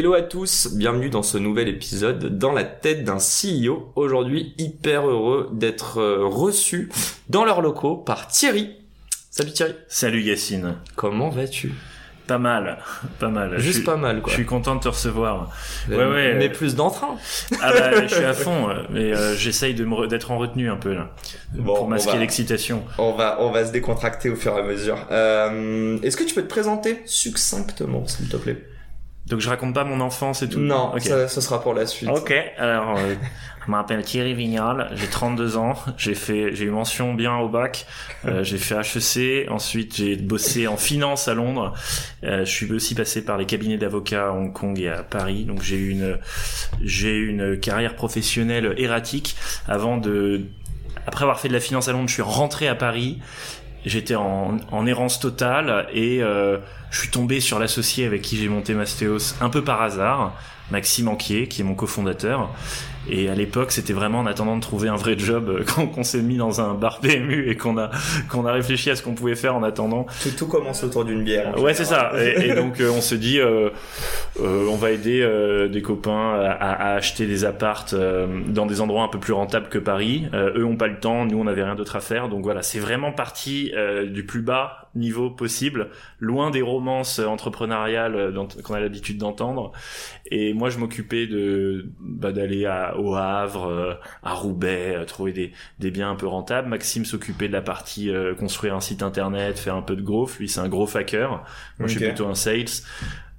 Hello à tous, bienvenue dans ce nouvel épisode dans la tête d'un CEO. Aujourd'hui, hyper heureux d'être euh, reçu dans leurs locaux par Thierry. Salut Thierry. Salut Yacine. Comment vas-tu? Pas mal, pas mal. Juste suis- pas mal quoi. Je suis content de te recevoir. Euh, ouais, ouais. Mais plus d'entrain. Ah bah, je suis à fond, euh, mais euh, j'essaye de me re- d'être en retenue un peu là, Bon, pour masquer l'excitation. On va, on va se décontracter au fur et à mesure. Euh, Est-ce que tu peux te présenter succinctement, s'il te plaît? Donc je raconte pas mon enfance et tout? Non, Ok. ça, ce sera pour la suite. Ok, alors euh, je m'appelle Thierry Vignal, j'ai 32 ans, j'ai fait j'ai eu mention bien au bac, euh, j'ai fait HEC, ensuite j'ai bossé en finance à Londres, euh, je suis aussi passé par les cabinets d'avocats à Hong Kong et à Paris, donc j'ai eu une j'ai une carrière professionnelle erratique avant de après avoir fait de la finance à Londres, je suis rentré à Paris. J'étais en, errance totale et euh, je suis tombé sur l'associé avec qui j'ai monté Mastéos un peu par hasard, Maxime Anquier, qui est mon cofondateur. Et à l'époque, c'était vraiment en attendant de trouver un vrai job euh, qu'on qu'on s'est mis dans un bar PMU et qu'on a qu'on a réfléchi à ce qu'on pouvait faire en attendant. Tout, tout commence autour d'une bière. Ouais, c'est ça. Et, et donc euh, on se dit, euh, euh, on va aider euh, des copains à, à acheter des appartes euh, dans des endroits un peu plus rentables que Paris. Euh, eux ont pas le temps, nous on n'avait rien d'autre à faire. Donc voilà, c'est vraiment parti euh, du plus bas niveau possible, loin des romances entrepreneuriales qu'on a l'habitude d'entendre. Et moi je m'occupais de bah, d'aller à- au Havre, euh, à Roubaix, euh, trouver des, des biens un peu rentables. Maxime s'occupait de la partie euh, construire un site internet, faire un peu de growth. Lui, c'est un gros hacker. Moi, je suis plutôt un sales.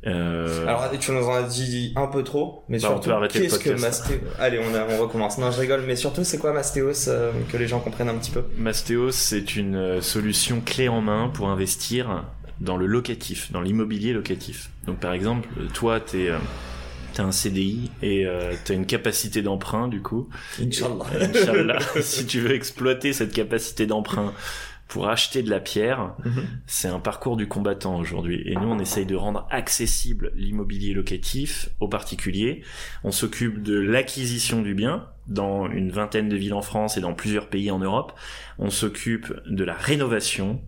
Euh, Alors, tu nous en as dit un peu trop, mais Bah, surtout, qu'est-ce que. Mastéos Allez, on, a- on recommence. Non, je rigole, mais surtout, c'est quoi Mastéos euh, Que les gens comprennent un petit peu? Mastéos, c'est une solution clé en main pour investir dans le locatif, dans l'immobilier locatif. Donc, par exemple, toi, t'es T'as un CDI et euh, t'as une capacité d'emprunt du coup. Inch'Allah. Inch'Allah, si tu veux exploiter cette capacité d'emprunt pour acheter de la pierre, Mhm. c'est un parcours du combattant aujourd'hui. Et nous, on essaye de rendre accessible l'immobilier locatif aux particuliers. On s'occupe de l'acquisition du bien dans une vingtaine de villes en France et dans plusieurs pays en Europe. On s'occupe de la rénovation,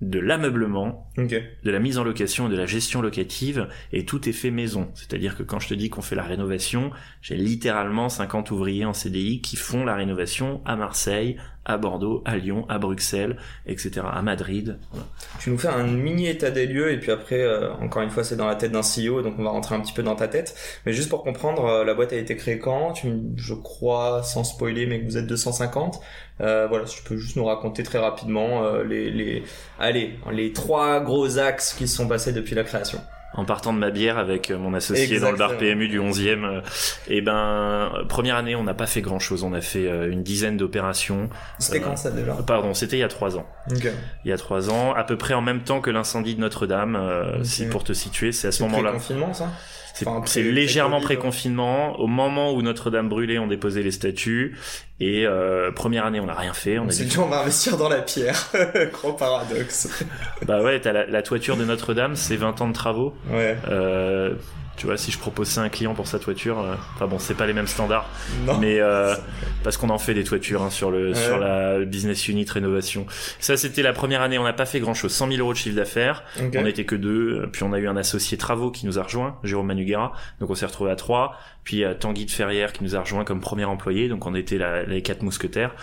de l'ameublement, de la mise en location et de la gestion locative et tout est fait maison. C'est-à-dire que quand je te dis qu'on fait la rénovation, j'ai littéralement 50 ouvriers en CDI qui font la rénovation à Marseille, à Bordeaux, à Lyon, à Bruxelles, etc., à Madrid. Voilà. Tu nous fais un mini état des lieux et puis après, euh, encore une fois, c'est dans la tête d'un CEO, donc on va rentrer un petit peu dans ta tête. Mais juste pour comprendre, euh, la boîte a été créée quand? Tu, je crois, sans spoiler, mais que vous êtes 250. Euh, voilà, si tu peux juste nous raconter très rapidement euh, les, les, allez, les trois gros axes qui se sont passés depuis la création. En partant de ma bière avec euh, mon associé dans le bar. PMU du 11e, euh, et ben euh, première année, on n'a pas fait grand-chose. On a fait euh, une dizaine d'opérations. C'était Euh, quand ça déjà Pardon, c'était il y a trois ans. Il y a trois ans, à peu près en même temps que l'incendie de Notre-Dame. Ok. Si pour te situer, c'est à ce moment-là. confinement ça? C'est pré- légèrement pré-Covid, pré-confinement. Au moment où Notre-Dame brûlait, on déposait les statues. Et euh, première année, on n'a rien fait. On On a s'est dit, dit on va investir dans la pierre. Gros paradoxe. bah ouais, t'as la, la toiture de Notre-Dame, c'est 20 ans de travaux. Ouais. Euh, tu vois, si je propose ça à un client pour sa toiture, euh, enfin bon, c'est pas les mêmes standards, Non. mais euh, parce qu'on en fait des toitures hein, sur le Ouais. sur la business unit rénovation. Ça, c'était la première année. On n'a pas fait grand chose, 100 000 euros de chiffre d'affaires. On n'était que deux, puis on a eu un associé travaux qui nous a rejoint, Jérôme Manugara, donc on s'est retrouvé à trois, puis Tanguy de Ferrière qui nous a rejoint comme premier employé, donc on était la- les quatre mousquetaires.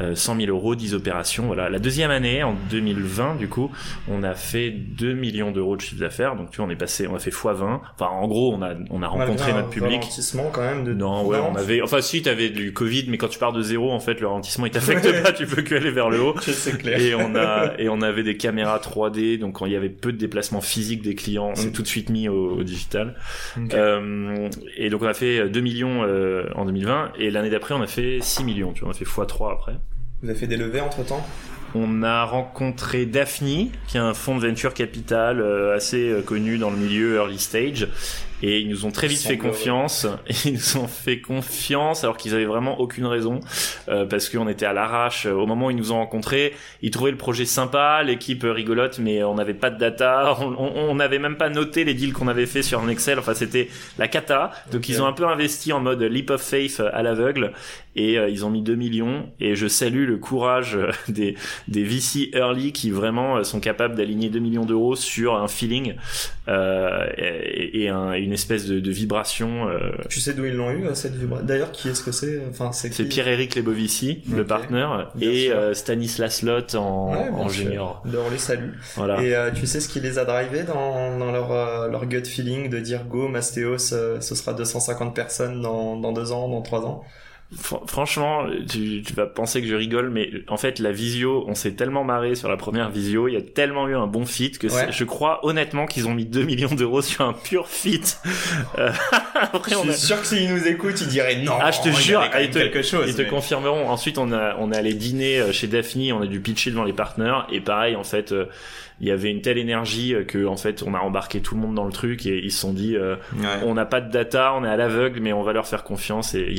Euh, 100 000 euros, 10 opérations, voilà. La deuxième année, en 2020, du coup, on a fait 2 millions d'euros de chiffre d'affaires, donc tu vois, on est passé, on a fait x20. Enfin, en gros, on a, on a rencontré notre public. ralentissement quand même de Non, ouais, on avait, enfin, si, t'avais du Covid, mais quand tu pars de zéro, en fait, le ralentissement, il t'affecte pas, tu peux que aller vers le haut. C'est clair. Et on a et on avait des caméras 3D, donc quand il y avait peu de déplacements physiques des clients, c'est Mm. tout de suite mis au, au digital. Euh, et donc on a fait 2 millions euh, en 2020 et l'année d'après on a fait 6 millions. Tu vois, on a fait x3 après. Vous avez fait des levées entre temps On a rencontré Daphne, qui est un fonds de venture capital euh, assez euh, connu dans le milieu early stage, et ils nous ont très vite fait confiance. Ils nous ont fait confiance alors qu'ils avaient vraiment aucune raison euh, parce qu'on était à l'arrache au moment où ils nous ont rencontrés. Ils trouvaient le projet sympa, l'équipe rigolote, mais on n'avait pas de data. On n'avait même pas noté les deals qu'on avait fait sur un Excel. Enfin, c'était la cata. Donc ils ont un peu investi en mode leap of faith à l'aveugle et euh, ils ont mis 2 millions. Et je salue le courage euh, des des VC early qui vraiment sont capables d'aligner 2 millions d'euros sur un feeling et, et un, une espèce de, de vibration. Euh... Tu sais d'où ils l'ont eu cette vibration D'ailleurs, qui est-ce que c'est Enfin, c'est Pierre-Éric Lebovici, le partenaire, et euh, Stanislas Lot en, ouais, en junior. On les salue. Voilà. Et euh, tu sais ce qui les a drivés dans, dans leur, euh, leur gut feeling de dire go, Mastéos, ce sera 250 personnes dans, dans deux ans, dans trois ans? Franchement, tu, tu, vas penser que je rigole, mais en fait, la visio, on s'est tellement marré sur la première visio, il y a tellement eu un bon fit que je crois honnêtement qu'ils ont mis 2 millions d'euros sur un pur fit. Euh, après, je suis sûr que s'ils nous écoutent, ils diraient non. Ah, je te jure, ils te, quelque chose, ils te confirmeront. Ensuite, on a, on est allé dîner euh, chez Daphne, on a dû pitcher devant les partenaires, et pareil, en fait, euh, il y avait une telle énergie que en fait on a embarqué tout le monde dans le truc et ils se sont dit on n'a pas de data on est à l'aveugle mais on va leur faire confiance et il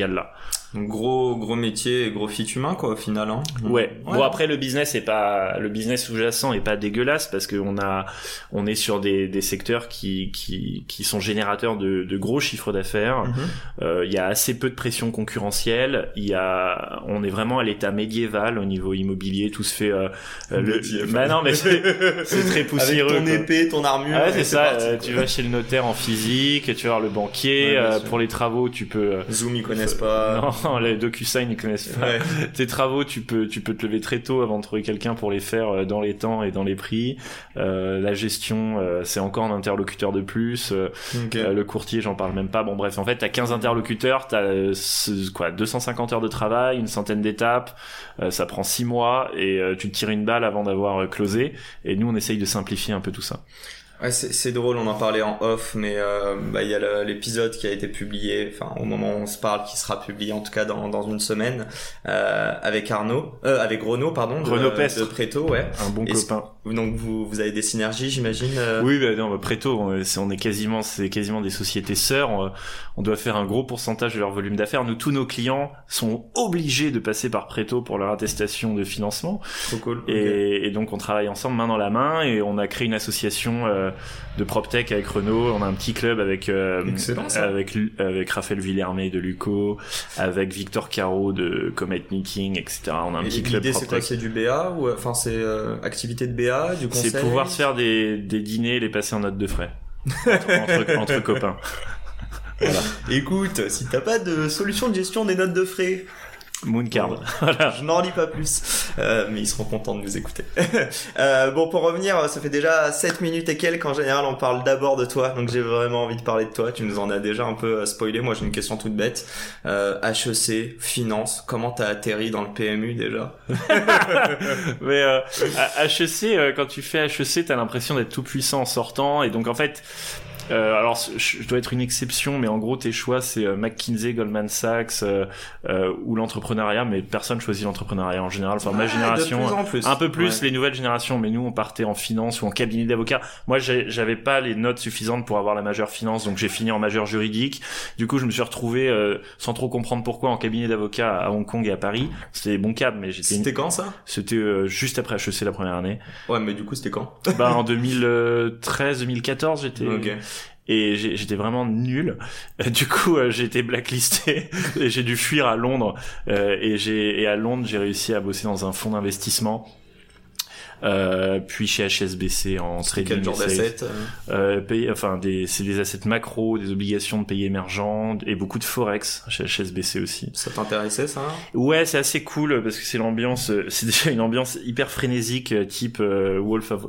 gros gros métier et gros fit humain quoi au final hein. ouais. bon après le business est pas le business sous-jacent est pas dégueulasse parce qu'on a on est sur des, des secteurs qui qui qui sont générateurs de, de gros chiffres d'affaires. Mhm. euh, il y a assez peu de pression concurrentielle. Il y a on est vraiment à l'état médiéval au niveau immobilier. Tout se fait euh, euh le bah non mais c'est très poussiéreux Avec ton épée ton armure ah ouais, c'est ça euh, tu vas chez le notaire en physique tu vas voir le banquier pour les travaux tu peux Zoom ils connaissent pas. Non les DocuSign ils connaissent pas. Tes travaux, tu peux, tu peux te lever très tôt avant de trouver quelqu'un pour les faire euh, dans les temps et dans les prix. Euh, la gestion, euh, c'est encore un interlocuteur de plus. Le courtier, j'en parle même pas. Bon bref, en fait, t'as 15 interlocuteurs, t'as quoi, 250 heures de travail, une centaine d'étapes. ça prend 6 mois et tu te tires une balle avant d'avoir closé. Et nous, on essaye de simplifier un peu tout ça. Ouais, c'est drôle, on en parlait en off, mais euh, bah, il y a l'épisode qui a été publié, enfin au moment où on se parle, qui sera publié en tout cas dans, dans une semaine, euh, avec Arnaud, euh, avec Renaud, pardon, de, Renaud de Préto, ouais. Un bon copain. Donc vous, vous avez des synergies, j'imagine. Euh oui, bah, non, bah, Préto, on, on est quasiment, c'est quasiment des sociétés sœurs. On, on, doit faire un gros pourcentage de leur volume d'affaires. Nous, tous nos clients sont obligés de passer par Préto pour leur attestation de financement. Trop cool. Et, et donc on travaille ensemble main dans la main et on a créé une association euh, de PropTech avec Renault. On a un petit club avec euh, avec avec Raphaël Villermé de Luco, avec Victor Caro de Comet Meeting, etc. On a un petit club L'idée c'est quoi C'est du BA ou enfin c'est euh, activité de BA, du conseil C'est pouvoir se faire des des dîners, et les passer en note de frais entre, entre, copains. Voilà. Écoute, si t'as pas de solution de gestion des notes de frais, Mooncard. voilà. Je n'en lis pas plus, euh, mais ils seront contents de nous écouter. euh, bon, pour revenir, ça fait déjà 7 minutes et quelques. En général, on parle d'abord de toi, donc j'ai vraiment envie de parler de toi. Tu nous en as déjà un peu euh, spoilé. Moi, j'ai une question toute bête. Euh, HEC, finance, comment t'as atterri dans le PMU déjà? Mais euh, HEC, euh, quand tu fais HEC, t'as l'impression d'être tout puissant en sortant, et donc en fait, euh, alors, je dois être une exception, mais en gros, tes choix, c'est euh, McKinsey, Goldman Sachs euh, euh, ou l'entrepreneuriat, mais personne choisit l'entrepreneuriat en général. Enfin, ma génération, un peu plus les nouvelles générations, mais nous, on partait en finance ou en cabinet d'avocat. Moi, j'avais pas les notes suffisantes pour avoir la majeure finance, donc j'ai fini en majeure juridique. Du coup, je me suis retrouvé sans trop comprendre pourquoi en cabinet d'avocat à Hong Kong et à Paris. C'était bon câble, mais j'étais. C'était quand ça? C'était juste après HEC la première année. Ouais, mais du coup, c'était quand? Bah en 2013, 2014, j'étais et j'étais vraiment nul. Du coup, euh, j'ai été blacklisté et j'ai dû fuir à Londres. Euh, et et à Londres, j'ai réussi à bosser dans un fonds d'investissement euh, puis chez HSBC en trading. D'assets euh, euh Enfin, des, c'est des assets macro, des obligations de pays émergents et beaucoup de forex chez HSBC aussi. Ça t'intéressait ça Ouais, c'est assez cool parce que c'est l'ambiance, c'est déjà une ambiance hyper frénésique, euh, type Wolf of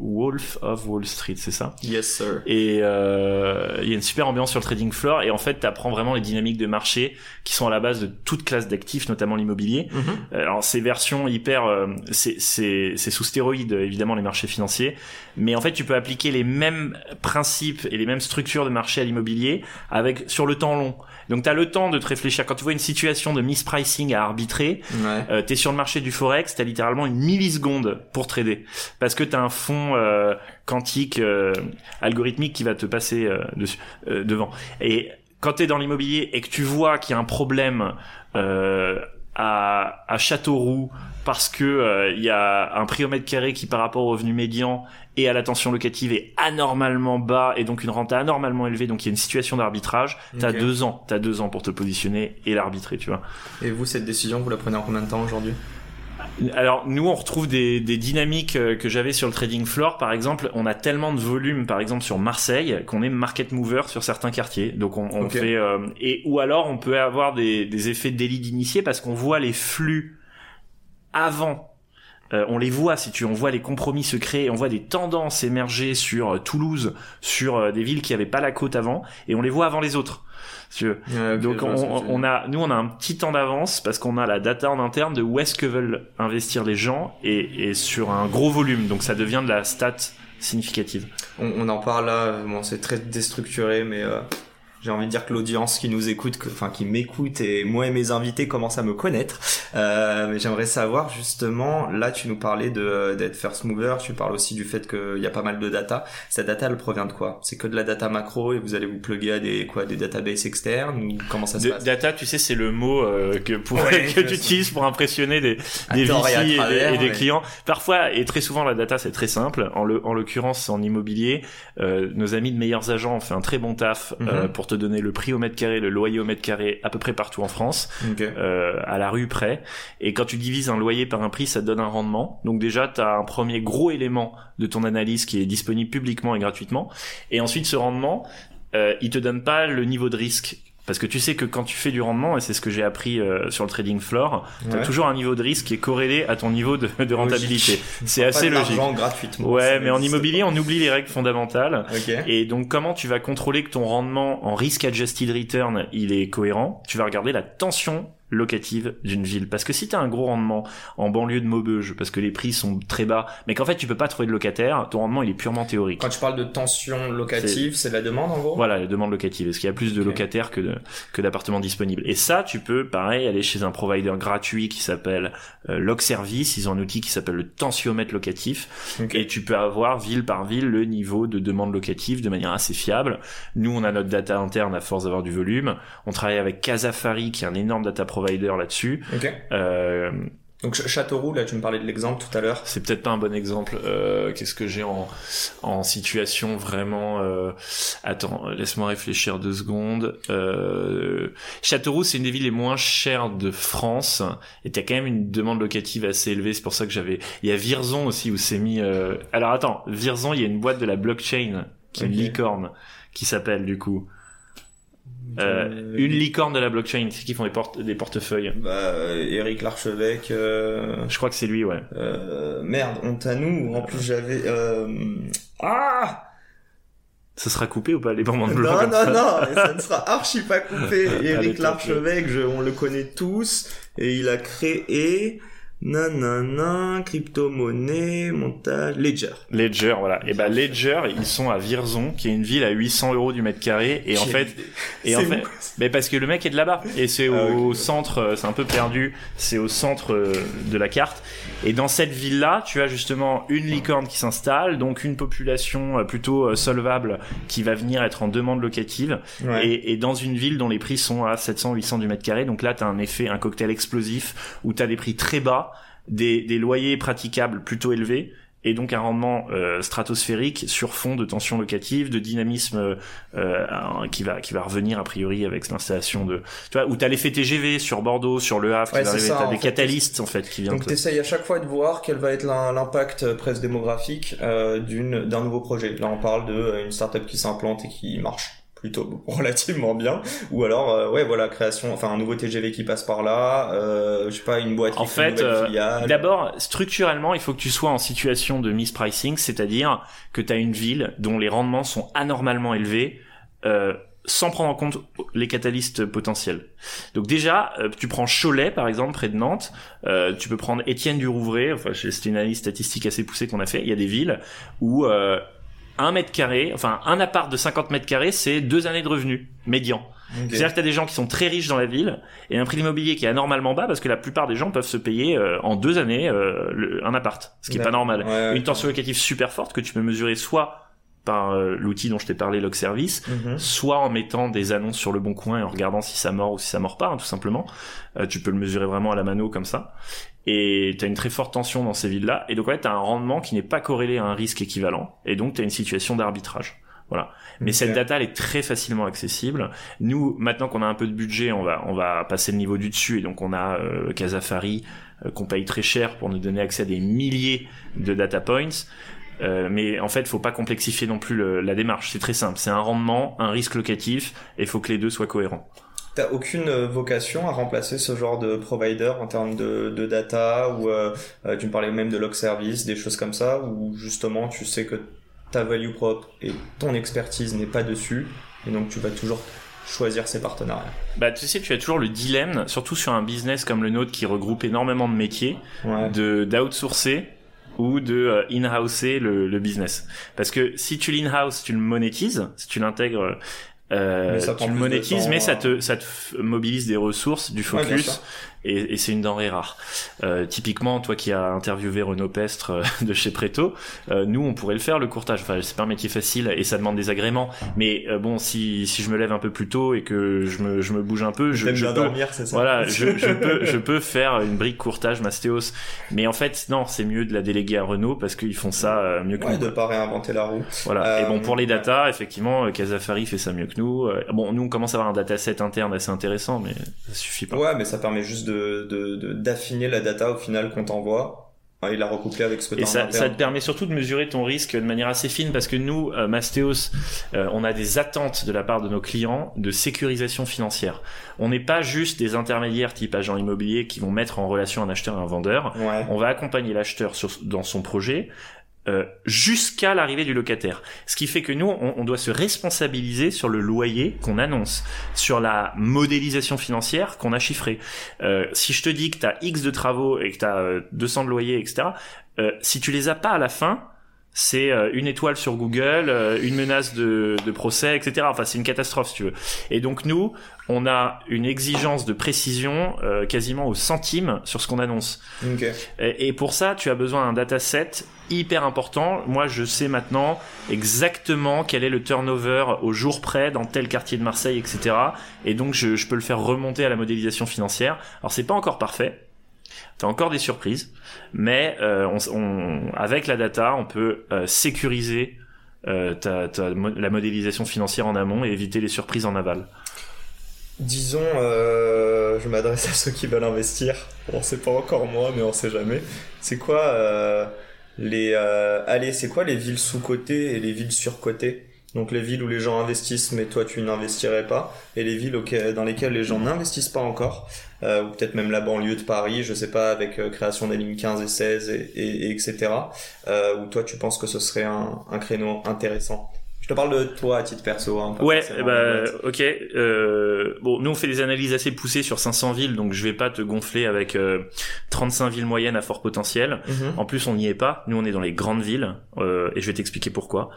Wolf of Wall Street, c'est ça? Yes sir. Et il y a une super ambiance sur le trading floor et en fait, t'apprends vraiment les dynamiques de marché qui sont à la base de toute classe d'actifs, notamment l'immobilier. Mm-hmm. Alors ces versions hyper, c'est c'est sous stéroïdes évidemment les marchés financiers, mais en fait tu peux appliquer les mêmes principes et les mêmes structures de marché à l'immobilier avec sur le temps long. Donc tu as le temps de te réfléchir. Quand tu vois une situation de mispricing à arbitrer, Ouais. euh, tu es sur le marché du forex, tu as littéralement une milliseconde pour trader. Parce que tu as un fond euh, quantique, euh, algorithmique qui va te passer euh, dessus, euh, devant. Et quand tu es dans l'immobilier et que tu vois qu'il y a un problème euh, à, à Châteauroux parce que euh, il y a un prix au mètre carré qui par rapport au revenu médian et à la tension locative est anormalement bas et donc une rente anormalement élevée. Donc il y a une situation d'arbitrage. T'as Ok. deux ans. T'as deux ans pour te positionner et l'arbitrer tu vois. Et vous, cette décision, vous la prenez en combien de temps aujourd'hui? Alors nous on retrouve des, des dynamiques euh, que j'avais sur le trading floor. Par exemple on a tellement de volume par exemple sur Marseille qu'on est market mover sur certains quartiers. Donc on, fait euh, et ou alors on peut avoir des, des effets de délit d'initié parce qu'on voit les flux avant euh, on les voit si tu on voit les compromis se créer on voit des tendances émerger sur euh, Toulouse sur euh, des villes qui avaient pas la côte avant et on les voit avant les autres Si. Donc on, on a, nous on a un petit temps d'avance parce qu'on a la data en interne de où est-ce que veulent investir les gens et, et sur un gros volume. Donc ça devient de la stat significative. On, on en parle là, bon, c'est très déstructuré, mais euh, j'ai envie de dire que l'audience qui nous écoute, que- enfin qui m'écoute et moi et mes invités commencent à me connaître. Euh, mais j'aimerais savoir justement, là tu nous parlais de d'être first mover, tu parles aussi du fait qu'il y a pas mal de data. Cette data, elle provient de quoi? C'est que de la data macro et vous allez vous plugger à des quoi, des databases externes ou comment ça se De- passe? data, tu sais, c'est le mot euh, que, pour, Ouais, que tu utilises pour impressionner des, des et VC et, des- travers, et des ouais. clients. Parfois, et très souvent, la data, c'est très simple. En le- en l'occurrence, en immobilier, euh, nos amis de meilleurs agents ont fait un très bon taf euh, Mhm. pour te donner le prix au mètre carré, le loyer au mètre carré, à peu près partout en France. Ok. euh, à la rue près. Et quand tu divises un loyer par un prix, ça te donne un rendement. Donc déjà, tu as un premier gros élément de ton analyse qui est disponible publiquement et gratuitement. Et ensuite, ce rendement, euh, il te donne pas le niveau de risque. Parce que tu sais que quand tu fais du rendement, et c'est ce que j'ai appris euh, sur le trading floor, tu as Ouais. toujours un niveau de risque qui est corrélé à ton niveau de, de rentabilité. C'est assez logique. gratuitement. Ouais, mais en immobilier, on oublie les règles fondamentales. pas. Ok. Et donc, comment tu vas contrôler que ton rendement en risk adjusted return, il est cohérent? Tu vas regarder la tension locative d'une ville. Parce que si tu as un gros rendement en banlieue de Maubeuge, parce que les prix sont très bas, mais qu'en fait tu peux pas trouver de locataire, ton rendement il est purement théorique. Quand tu parles de tension locative, c'est de la demande en gros? Voilà, les demandes locatives. Est-ce qu'il y a plus de locataires que de, que d'appartements disponibles? Et ça, tu peux, pareil, aller chez un provider gratuit qui s'appelle euh, Log Service. Ils ont un outil qui s'appelle le tensiomètre locatif. Et tu peux avoir ville par ville le niveau de demande locative de manière assez fiable. Nous, on a notre data interne à force d'avoir du volume. On travaille avec Casafari, qui est un énorme data provider là-dessus. Euh, Donc Ch- Châteauroux, là tu me parlais de l'exemple tout à l'heure. c'est peut-être pas un bon exemple. Euh, Qu'est-ce que j'ai en, en situation vraiment euh, Attends, laisse-moi réfléchir deux secondes. Euh, Châteauroux, c'est une des villes les moins chères de France. Et t'as quand même une demande locative assez élevée. C'est pour ça que j'avais. Il y a Virzon aussi où c'est mis. Alors attends, Virzon, il y a une boîte de la blockchain qui est une licorne qui s'appelle du coup. Euh, une licorne de la blockchain, c'est qui font des, porte des portefeuilles. Bah, euh, Eric Larchevêque. Euh... Je crois que c'est lui, ouais. euh, Merde, honte à nous. En plus j'avais. Euh... Ah Ce sera coupé ou pas les moments de Non, blanc non, comme ça non, ça ne sera archi pas coupé. Eric Larchevêque, je, on le connaît tous. Et il a créé. Nanana, crypto-monnaie, montage, Ledger. Ledger, voilà. Et ben Ledger, ils sont à Virzon, qui est une ville à 800 euros du mètre carré. Et en fait, et en fait, mais parce que le mec est de là-bas. Et c'est Ah, au centre, euh, c'est un peu perdu. C'est au centre euh, de la carte. Et dans cette ville-là, tu as justement une licorne qui s'installe, donc une population euh, plutôt solvable qui va venir être en demande locative. Ouais. Et, et dans une ville dont les prix sont à 700, 800 du mètre carré. Donc là, tu as un effet, un cocktail explosif où tu as des prix très bas, des, des loyers praticables plutôt élevés. Et donc un rendement euh, stratosphérique sur fond de tension locative, de dynamisme euh, qui va qui va revenir a priori avec l'installation de tu vois où t'as l'effet TGV sur Bordeaux, sur Le Havre, Ouais, qui va c'est arriver, ça, t'as des fait. catalystes en fait qui viennent. Donc te- tu essayes à chaque fois de voir quel va être l'im- l'impact euh, presque démographique euh, d'une d'un nouveau projet. Là on parle de euh, une startup qui s'implante et qui marche plutôt relativement bien ou alors euh, ouais voilà création enfin un nouveau TGV qui passe par là euh, je sais pas une boîte qui En fait une fait, nouvelle euh, filiale. D'abord, structurellement, il faut que tu sois en situation de mispricing, c'est-à-dire que tu as une ville dont les rendements sont anormalement élevés, euh, sans prendre en compte les catalystes potentiels. Donc déjà, euh, tu prends Cholet, par exemple, près de Nantes, euh, tu peux prendre Étienne du Rouvray, enfin, c'est une analyse statistique assez poussée qu'on a fait, il y a des villes où... Euh, un mètre carré, enfin un appart de 50 mètres carrés, c'est deux années de revenus médian. C'est-à-dire que tu as des gens qui sont très riches dans la ville et un prix immobilier qui est anormalement bas parce que la plupart des gens peuvent se payer euh, en deux années euh, un appart, ce qui est pas normal. Une tension locative super forte que tu peux mesurer soit par euh, l'outil dont je t'ai parlé, Log Service, mhm. soit en mettant des annonces sur le bon coin et en regardant si ça mord ou si ça mord pas, hein, tout simplement. tu peux le mesurer vraiment à la mano comme ça. Et tu as une très forte tension dans ces villes-là. Et donc, ouais, tu as un rendement qui n'est pas corrélé à un risque équivalent. Et donc, tu as une situation d'arbitrage. Voilà. Mais cette data, elle est très facilement accessible. Nous, maintenant qu'on a un peu de budget, on va, on va passer le niveau du dessus. Et donc, on a euh, Casafari euh, qu'on paye très cher pour nous donner accès à des milliers de data points. Euh, mais en fait, faut pas complexifier non plus la démarche. C'est très simple. C'est un rendement, un risque locatif, et il faut que les deux soient cohérents. T'as aucune euh, vocation à remplacer ce genre de provider en termes de, de data ou euh, tu me parlais même de log service, des choses comme ça, ou justement tu sais que ta value propre et ton expertise n'est pas dessus, et donc tu vas toujours choisir ses partenariats. Bah tu sais, tu as toujours le dilemme, surtout sur un business comme le nôtre qui regroupe énormément de métiers, de d'outsourcer ou de euh, in-houser le, le, business. Parce que si tu l'in-house, tu le monétises, si tu l'intègres euh, tu le monétises, mais ça te ça te mobilise des ressources, du focus, et, et c'est une denrée rare. Euh, typiquement, toi qui as interviewé Renaud Pestre euh, de chez Preto, euh, nous on pourrait le faire le courtage. Enfin, c'est pas un métier facile et ça demande des agréments. Mais euh, bon, si si je me lève un peu plus tôt et que je me je me bouge un peu, je, je peux dormir, ça? Voilà, je, je peux je peux faire une brique courtage Mastéos. Mais en fait, non, c'est mieux de la déléguer à Renault parce qu'ils font ça mieux que ouais, nous. de pas réinventer la roue. Voilà. et bon, pour les data, effectivement, Casafari fait ça mieux que nous. Bon, nous on commence à avoir un dataset interne assez intéressant, mais ça suffit pas. Ouais, mais ça permet juste de, de d'affiner la data au final qu'on t'envoie et la recoupler avec ce que Et ça, ça, te permet surtout de mesurer ton risque de manière assez fine parce que nous, euh, Mastéos, euh, on a des attentes de la part de nos clients de sécurisation financière. On n'est pas juste des intermédiaires type agent immobilier qui vont mettre en relation un acheteur et un vendeur. On va accompagner l'acheteur dans son projet, euh, jusqu'à l'arrivée du locataire. Ce qui fait que nous, on, doit se responsabiliser sur le loyer qu'on annonce, sur la modélisation financière qu'on a chiffrée. Euh, si je te dis que tu as X de travaux et que tu as 200 de loyer, etc., euh, si tu les as pas à la fin, c'est euh, une étoile sur Google, euh, une menace de, de procès, etc. Enfin, c'est une catastrophe, si tu veux. Et donc nous, on a une exigence de précision euh, quasiment au centime sur ce qu'on annonce. Okay. Et, et, pour ça, tu as besoin d'un dataset hyper important. Moi, je sais maintenant exactement quel est le turnover au jour près dans tel quartier de Marseille, etc. Et donc, je, je peux le faire remonter à la modélisation financière. Alors, c'est pas encore parfait T'as encore des surprises, mais euh, on, avec la data, on peut euh, sécuriser euh, ta, ta, la modélisation financière en amont et éviter les surprises en aval. Disons, euh, je m'adresse à ceux qui veulent investir. Bon, c'est pas encore moi, mais on sait jamais. C'est quoi euh, les allez, c'est quoi les villes sous-cotées et les villes surcotées? Donc les villes où les gens investissent mais toi tu n'investirais pas, et les villes dans lesquelles les gens n'investissent pas encore, euh, ou peut-être même la banlieue de Paris, je sais pas, avec euh, création des lignes 15 et 16 et, et, etc. Euh, où toi tu penses que ce serait un, un créneau intéressant. Je te parle de toi à titre perso. Hein, ouais, bah, ok. Euh, bon, nous on fait des analyses assez poussées sur 500 villes, donc je vais pas te gonfler avec euh, 35 villes moyennes à fort potentiel. Mhm. En plus, on n'y est pas. Nous, on est dans les grandes villes, euh, et je vais t'expliquer pourquoi.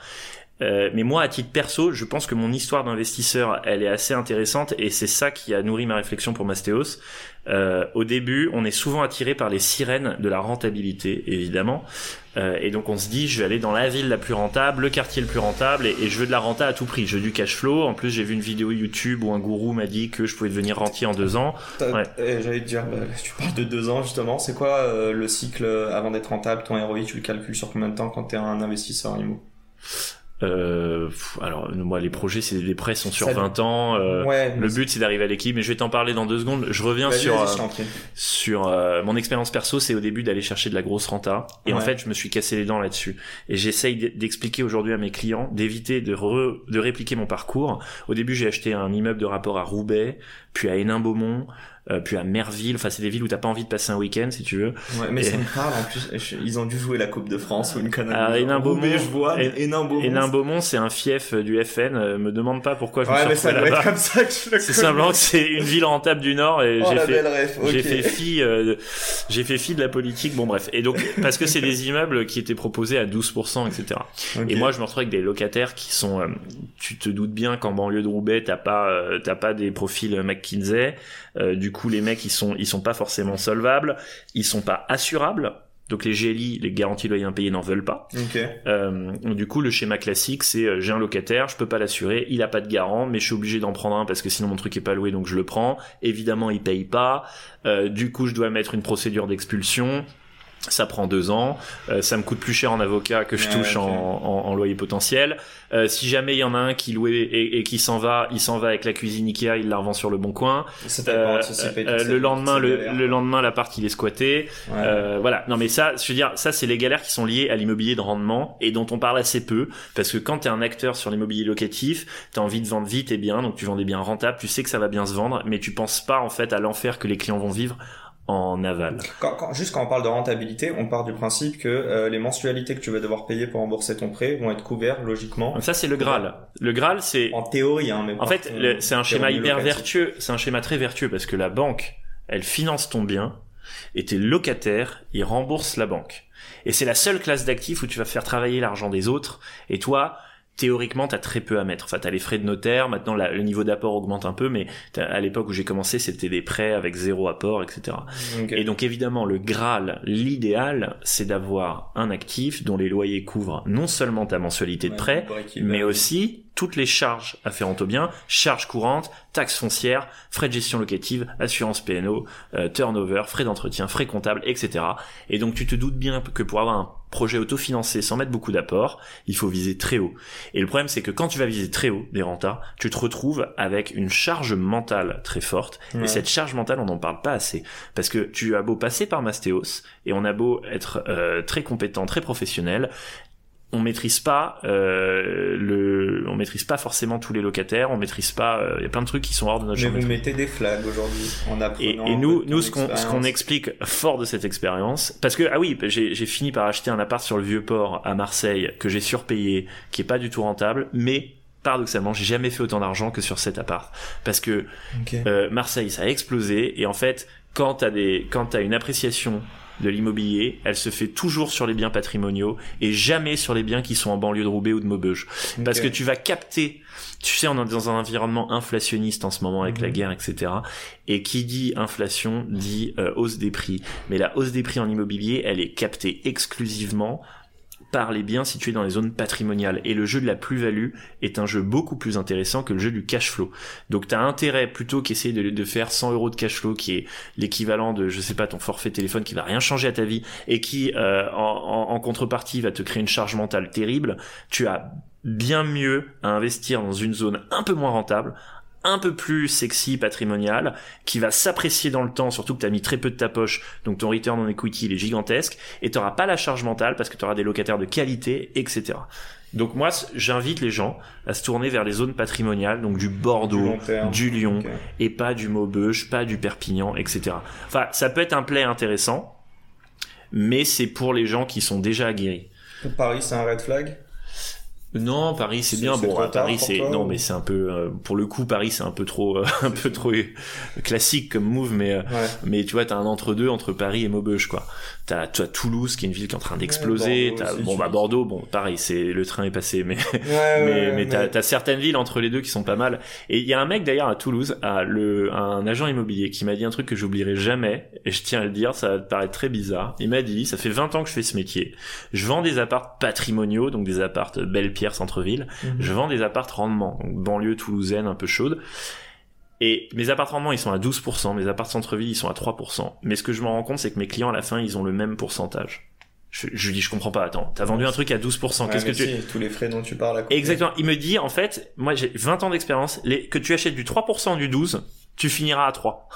Euh, mais moi, à titre perso, je pense que mon histoire d'investisseur, elle est assez intéressante et c'est ça qui a nourri ma réflexion pour Mastéos. Euh, au début, on est souvent attiré par les sirènes de la rentabilité, évidemment. Euh, et donc on se dit, je vais aller dans la ville la plus rentable, le quartier le plus rentable, et, je veux de la renta à tout prix. Je veux du cash flow. En plus, j'ai vu une vidéo YouTube où un gourou m'a dit que je pouvais devenir rentier en deux ans. Ouais. J'allais te dire, bah, tu parles de deux ans justement. C'est quoi euh, le cycle avant d'être rentable Ton ROI, tu le calcules sur combien de temps quand tu es un investisseur IMO euh, alors moi les projets c'est des prêts sont sur 20 ans euh, le but c'est d'arriver à l'équipe mais je vais t'en parler dans deux secondes. Je reviens sur euh, sur euh, mon expérience perso c'est au début d'aller chercher de la grosse renta. Et en fait je me suis cassé les dents là-dessus. Et j'essaye d'expliquer aujourd'hui à mes clients d'éviter de de répliquer mon parcours. Au début j'ai acheté un immeuble de rapport à Roubaix puis à Hénin-Beaumont euh, puis à Merville. Enfin, c'est des villes où t'as pas envie de passer un week-end, si tu veux. Ouais, mais Et- ça me parle en plus. je- Ils ont dû jouer la Coupe de France ou une connerie. Ah, Hénin-Beaumont. Je vois, Hénin-Beaumont. C'est un fief euh, du FN. euh, me demande pas pourquoi je me Ouais, suis mais ça doit être comme ça que je le C'est simplement que c'est une ville rentable du Nord et Oh, j'ai fait ref. j'ai fait fi euh, j'ai fait fi de la politique bon bref et donc parce que c'est des immeubles qui étaient proposés à 12% etc et moi je me retrouve avec des locataires qui sont euh, tu te doutes bien qu'en banlieue de Roubaix t'as pas euh, t'as pas des profils McKinsey Euh, du coup les mecs ils sont ils sont pas forcément solvables ils sont pas assurables donc les GLI, les garanties loyers impayés n'en veulent pas. Ok. Euh, du coup, le schéma classique, c'est euh, j'ai un locataire, je peux pas l'assurer, il a pas de garant, mais je suis obligé d'en prendre un parce que sinon mon truc est pas loué, donc je le prends. Évidemment, il paye pas. Euh, du coup, je dois mettre une procédure d'expulsion. Ça prend deux ans, Euh, ça me coûte plus cher en avocat que je Ouais, touche en, en- en loyer potentiel. Euh, si jamais il y en a un qui louait et, et qui s'en va, il s'en va avec la cuisine Ikea, il la revend sur le bon coin. Euh, euh, le lendemain, le, le lendemain, l'appart il est squatté. Ouais. Euh, voilà. Non, mais ça, je veux dire, ça, c'est les galères qui sont liées à l'immobilier de rendement et dont on parle assez peu. Parce que quand t'es un acteur sur l'immobilier locatif, t'as envie de vendre vite et bien, donc tu vends des biens rentables, tu sais que ça va bien se vendre, mais tu penses pas, en fait, à l'enfer que les clients vont vivre en aval. Quand, quand- juste quand on parle de rentabilité, on part du principe que euh, les mensualités que tu vas devoir payer pour rembourser ton prêt vont être couvertes logiquement. Ça, c'est le Graal. Le Graal, c'est, En théorie, hein, mais en fait, c'est un schéma hyper vertueux. C'est un schéma très vertueux parce que la banque, elle finance ton bien et tes locataires, ils remboursent la banque. Et c'est la seule classe d'actifs où tu vas faire travailler l'argent des autres. Et toi, théoriquement, t'as très peu à mettre. Enfin, t'as les frais de notaire. Maintenant, la- le niveau d'apport augmente un peu, mais à l'époque où j'ai commencé, c'était des prêts avec zéro apport, etc. Et donc, évidemment, le Graal, l'idéal, c'est d'avoir un actif dont les loyers couvrent non seulement ta mensualité de prêt, mais aussi toutes les charges afférentes au bien, charges courantes, taxes foncières, frais de gestion locative, assurance PNO, euh, turnover, frais d'entretien, frais comptables, etc. Et donc tu te doutes bien que pour avoir un projet autofinancé sans mettre beaucoup d'apport, il faut viser très haut. Et le problème c'est que quand tu vas viser très haut des rentas, tu te retrouves avec une charge mentale très forte. Ouais. Et cette charge mentale, on n'en parle pas assez. Parce que tu as beau passer par Mastéos, et on a beau être euh, très compétent, très professionnel, on maîtrise pas euh, le on maîtrise pas forcément tous les locataires on maîtrise pas euh, il y a plein de trucs qui sont hors de notre Mais vous mettez des flags aujourd'hui en et, apprenant. et nous nous ce qu'on ce qu'on explique fort de cette expérience parce que ah oui j'ai j'ai fini par acheter un appart sur le vieux port à Marseille que j'ai surpayé qui est pas du tout rentable mais paradoxalement j'ai jamais fait autant d'argent que sur cet appart parce que euh, Marseille, ça a explosé. Et en fait, quand t'as des, quand t'as une appréciation de l'immobilier, elle se fait toujours sur les biens patrimoniaux et jamais sur les biens qui sont en banlieue de Roubaix ou de Maubeuge. Parce que tu vas capter, tu sais, on est dans un environnement inflationniste en ce moment avec la Mhm. guerre, etc. Et qui dit inflation dit euh, hausse des prix. Mais la hausse des prix en immobilier, elle est captée exclusivement par les biens situés dans les zones patrimoniales. Et le jeu de la plus-value est un jeu beaucoup plus intéressant que le jeu du cash flow. Donc t'as intérêt plutôt qu'essayer de, faire 100 euros de cash flow qui est l'équivalent de je sais pas ton forfait téléphone qui va rien changer à ta vie et qui euh, en contrepartie va te créer une charge mentale terrible. Tu as bien mieux à investir dans une zone un peu moins rentable un peu plus sexy, patrimonial, qui va s'apprécier dans le temps, surtout que tu as mis très peu de ta poche, donc ton return on equity il est gigantesque, et tu pas la charge mentale parce que tu auras des locataires de qualité, etc. Donc moi, j'invite les gens à se tourner vers les zones patrimoniales, donc du Bordeaux, du Lyon, et pas du Maubeuge, pas du Perpignan, etc. Enfin, ça peut être un play intéressant, mais c'est pour les gens qui sont déjà aguerris. Pour Paris, c'est un red flag? Non, Paris c'est bien. Bon, à Paris pour c'est non, ou- mais c'est un peu euh, pour le coup Paris c'est un peu trop euh, un peu trop classique comme move, mais euh, Ouais. mais tu vois t'as un entre deux entre Paris et Maubeuge quoi. T'as tu as Toulouse qui est une ville qui est en train d'exploser. Aussi, bon bah. Bordeaux bon pareil c'est le train est passé mais Ouais, mais, ouais, mais t'as t'as certaines villes entre les deux qui sont pas mal. Et il y a un mec d'ailleurs à Toulouse, à le, un agent immobilier, qui m'a dit un truc que j'oublierai jamais, et je tiens à le dire, ça va te paraître très bizarre. Il m'a dit, ça fait 20 ans que je fais ce métier. Je vends des apparts patrimoniaux, donc des apparts belle pierre centre-ville. Mhm. Je vends des apparts rendement, donc banlieue toulousaine un peu chaude. Et mes apparts rendement, ils sont à 12%, mes apparts centre-ville, ils sont à 3%. Mais ce que je me rends compte, c'est que mes clients, à la fin, ils ont le même pourcentage. Je, je lui dis, je comprends pas, attends, t'as vendu un truc à 12%, Ouais, qu'est-ce que tu... tous les frais dont tu parles à. Exactement. Il me dit, en fait, moi j'ai 20 ans d'expérience, les, que tu achètes du 3% du 12, tu finiras à 3.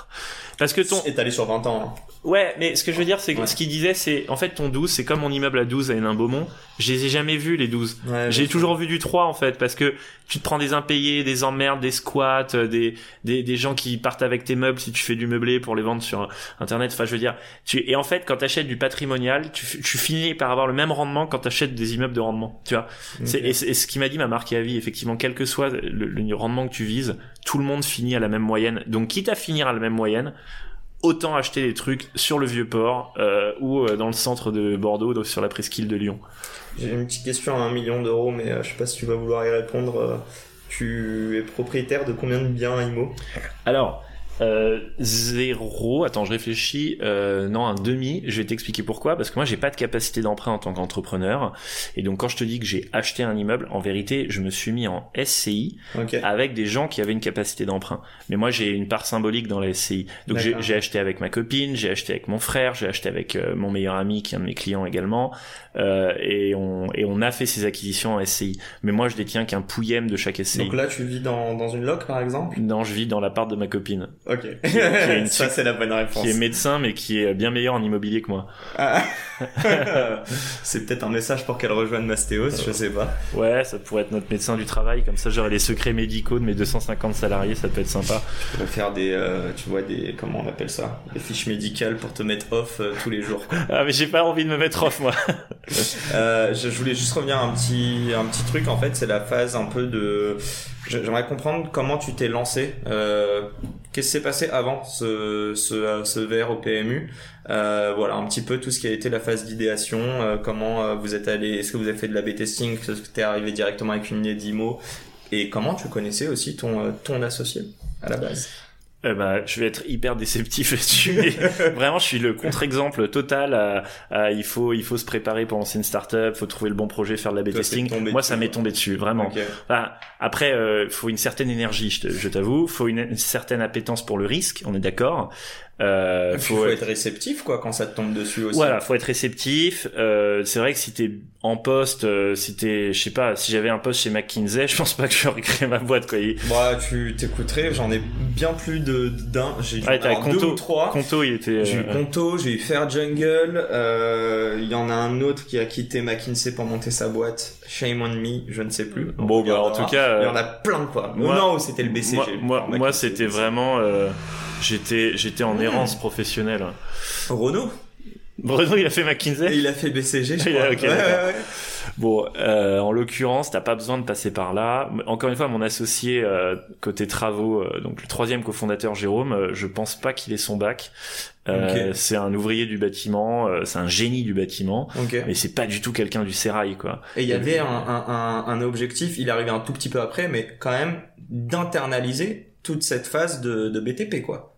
Parce que ton... Étalé sur 20 ans. hein. Ouais, mais ce que je veux dire, c'est que Ouais. ce qu'il disait, c'est, en fait, ton 12, c'est comme mon immeuble à 12 à Hénin-Beaumont. Je les ai jamais vus, les 12. Ouais, J'ai toujours vu du 3 en fait parce que tu te prends des impayés, des emmerdes, des squats, euh, des, des des gens qui partent avec tes meubles si tu fais du meublé pour les vendre sur internet. Enfin, je veux dire, tu et en fait quand t'achètes du patrimonial, tu, finis par avoir le même rendement quand t'achètes des immeubles de rendement. Tu vois. Et, ce qui m'a dit m'a marqué à vie effectivement, quel que soit le, le rendement que tu vises, tout le monde finit à la même moyenne. Donc quitte à finir à la même moyenne. Autant acheter des trucs sur le vieux port euh, ou euh, dans le centre de Bordeaux, donc sur la presqu'île de Lyon. J'ai une petite question à un million d'euros, mais euh, je sais pas si tu vas vouloir y répondre. Euh, Tu es propriétaire de combien de biens à IMO Alors, euh, zéro. Attends, je réfléchis. Euh, non, un demi. Je vais t'expliquer pourquoi. Parce que moi, j'ai pas de capacité d'emprunt en tant qu'entrepreneur. Et donc, quand je te dis que j'ai acheté un immeuble, en vérité, je me suis mis en SCI avec des gens qui avaient une capacité d'emprunt. Mais moi, j'ai une part symbolique dans la SCI. Donc, j'ai acheté avec ma copine, j'ai acheté avec mon frère, j'ai acheté avec euh, mon meilleur ami qui est un de mes clients également. Euh, et on et on a fait ces acquisitions en SCI. Mais moi, je détiens qu'un pouillème de chaque SCI. Donc là, tu vis dans, dans une loc, par exemple? Non, je vis dans l'appart de ma copine. Ok. Ça, c'est la bonne réponse. qui est médecin mais qui est bien meilleur en immobilier que moi. Ah. c'est peut-être un message pour qu'elle rejoigne Mastéos, je sais pas. Ouais, ça pourrait être notre médecin du travail, comme ça j'aurais les secrets médicaux de mes 250 salariés, ça peut être sympa. Tu peux faire des, euh, tu vois, des, comment on appelle ça? Des fiches médicales pour te mettre off euh, tous les jours. quoi. Ah mais j'ai pas envie de me mettre off moi. Euh, je, je voulais juste revenir à un petit, un petit truc, en fait, c'est la phase un peu de... J'aimerais comprendre comment tu t'es lancé. Euh, Qu'est-ce qui s'est passé avant ce, ce, ce VR au PMU euh, Voilà, un petit peu tout ce qui a été la phase d'idéation, euh, comment euh, vous êtes allé, est-ce que vous avez fait de la B-testing, est-ce que t'es arrivé directement avec une idée d'IMO et comment tu connaissais aussi ton, euh, ton associé à la base? Eh ben, je vais être hyper déceptif là-dessus. Vraiment, je suis le contre-exemple total. À, à- il faut, il faut se préparer pour lancer une startup, faut trouver le bon projet, faire de la B-testing. tombé Moi, dessus, ça m'est tombé dessus, vraiment. Enfin, après, euh, faut une certaine énergie, je t'avoue. Faut une, une certaine appétence pour le risque, on est d'accord. Euh, Il faut, être réceptif, quoi, quand ça te tombe dessus aussi. Voilà, faut être réceptif. Euh, c'est vrai que si t'es en poste, euh, si t'es, je sais pas, si j'avais un poste chez McKinsey, je pense pas que j'aurais créé ma boîte quoi. Il- Bah, tu t'écouterais, j'en ai bien plus de d'un. J'ai dû Ouais, en avoir deux Conto. ou trois. Conto, il était. J'ai eu euh, Conto, j'ai eu Fair Jungle, euh, il y en a un autre qui a quitté McKinsey pour monter sa boîte, Shame on Me, je ne sais plus. Bon, On bah, en tout cas, Il y euh, en a plein, quoi. moi- non, c'était le BCG. moi, moi, moi, c'était vraiment, euh, j'étais, j'étais en errance professionnelle. Renault Bruno, il a fait McKinsey. Et il a fait BCG, je crois. a- ok, Ouais, ouais, ouais. Bon, euh, en l'occurrence, t'as pas besoin de passer par là. Encore une fois, mon associé euh, côté travaux, euh, donc le troisième cofondateur Jérôme, euh, je pense pas qu'il ait son bac. Euh, Ok. C'est un ouvrier du bâtiment, euh, c'est un génie du bâtiment, Ok. mais c'est pas du tout quelqu'un du sérail, quoi. Et il y avait un, un, un, un objectif, il est arrivé un tout petit peu après, mais quand même d'internaliser toute cette phase de, de BTP, quoi.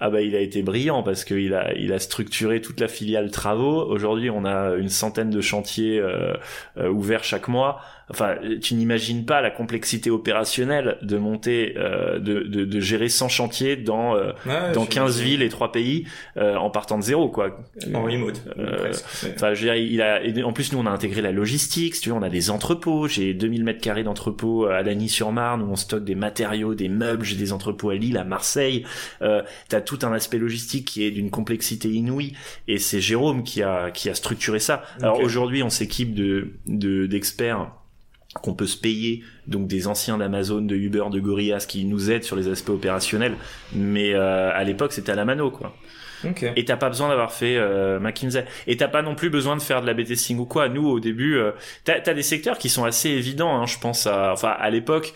Ah bah il a été brillant parce qu'il a il a structuré toute la filiale travaux. Aujourd'hui on a une centaine de chantiers euh, euh, ouverts chaque mois. Enfin tu n'imagines pas la complexité opérationnelle de monter euh, de, de, de gérer 100 chantiers dans euh, Ouais, dans j'ai- 15 villes et 3 pays euh, en partant de zéro quoi. En remote, Euh, Enfin, je veux dire, il a, et en plus, nous, on a intégré la logistique, si tu veux, on a des entrepôts. J'ai 2000 mètres carrés d'entrepôts à Lagny-sur-Marne où on stocke des matériaux, des meubles. J'ai des entrepôts à Lille, à Marseille. Euh, t'as tout un aspect logistique qui est d'une complexité inouïe. Et c'est Jérôme qui a, qui a structuré ça. Alors aujourd'hui, on s'équipe de, de, d'experts qu'on peut se payer, donc des anciens d'Amazon, de Uber, de Gorillaz qui nous aident sur les aspects opérationnels. Mais euh, à l'époque, c'était à la mano, quoi. Ok. Et t'as pas besoin d'avoir fait euh, McKinsey. Et t'as pas non plus besoin de faire de la B-testing ou quoi. Nous, au début, euh, t'as as des secteurs qui sont assez évidents. Hein, je pense à, enfin, à l'époque,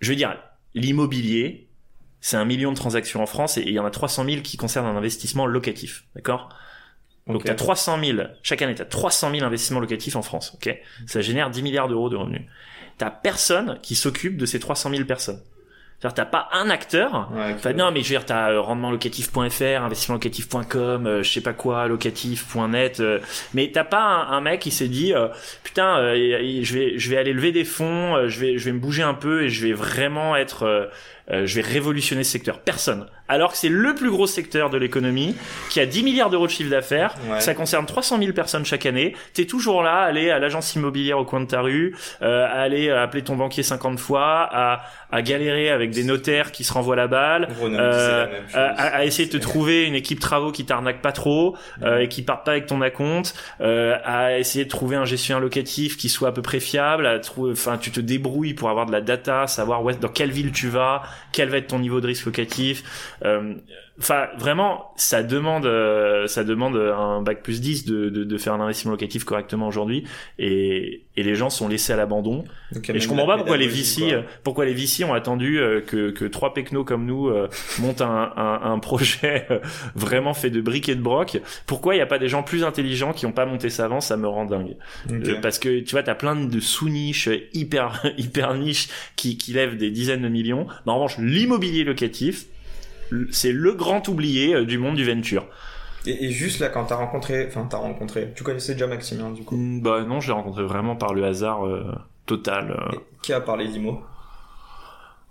je veux dire, l'immobilier, c'est un million de transactions en France et il y en a 300 000 qui concernent un investissement locatif, d'accord? Donc Ok. t'as 300 000 chaque année, t'as 300 000 investissements locatifs en France, ok? Ça génère 10 milliards d'euros de revenus. T'as personne qui s'occupe de ces 300 000 personnes. C'est-à-dire t'as pas un acteur Ouais, Enfin, non, mais je veux dire, t'as euh, rendementlocatif.fr, investissementlocatif.com, euh, je sais pas quoi, locatif.net, euh, mais t'as pas un, un mec qui s'est dit, euh, putain, euh, je vais, je vais aller lever des fonds, euh, je vais, je vais me bouger un peu et je vais vraiment être, euh, euh, je vais révolutionner ce secteur. Personne. Alors que c'est le plus gros secteur de l'économie, qui a 10 milliards d'euros de chiffre d'affaires, Ouais. ça concerne 300 000 personnes chaque année. T'es toujours là, à aller à l'agence immobilière au coin de ta rue, euh, à aller appeler ton banquier 50 fois, à, à galérer avec des notaires qui se renvoient la balle, euh, la à, essayer de te trouver une équipe travaux qui t'arnaque pas trop euh, et qui part pas avec ton acompte, euh, à essayer de trouver un gestionnaire locatif qui soit à peu près fiable, à trouver, enfin tu te débrouilles pour avoir de la data, savoir où dans quelle ville tu vas, quel va être ton niveau de risque locatif. Euh, Enfin, vraiment, ça demande, euh, ça demande un bac plus 10 de, de, de faire un investissement locatif correctement aujourd'hui, et, et les gens sont laissés à l'abandon. Et je comprends pas pourquoi les VC, quoi. euh, pourquoi les VC ont attendu que, que trois pecnos comme nous euh, montent un, un, un projet vraiment fait de briques et de broc. Pourquoi il n'y a pas des gens plus intelligents qui ont pas monté ça avant? Ça me rend dingue. Parce que tu vois, t'as plein de sous-niches hyper hyper niches qui, qui lèvent des dizaines de millions. Mais en revanche, l'immobilier locatif, c'est le grand oublié euh, du monde du venture. Et, et juste là, quand t'as rencontré, enfin t'as rencontré, tu connaissais déjà Maximien du coup? Mm, Bah non, je l'ai rencontré vraiment par le hasard euh, total. euh. Qui a parlé d'IMO?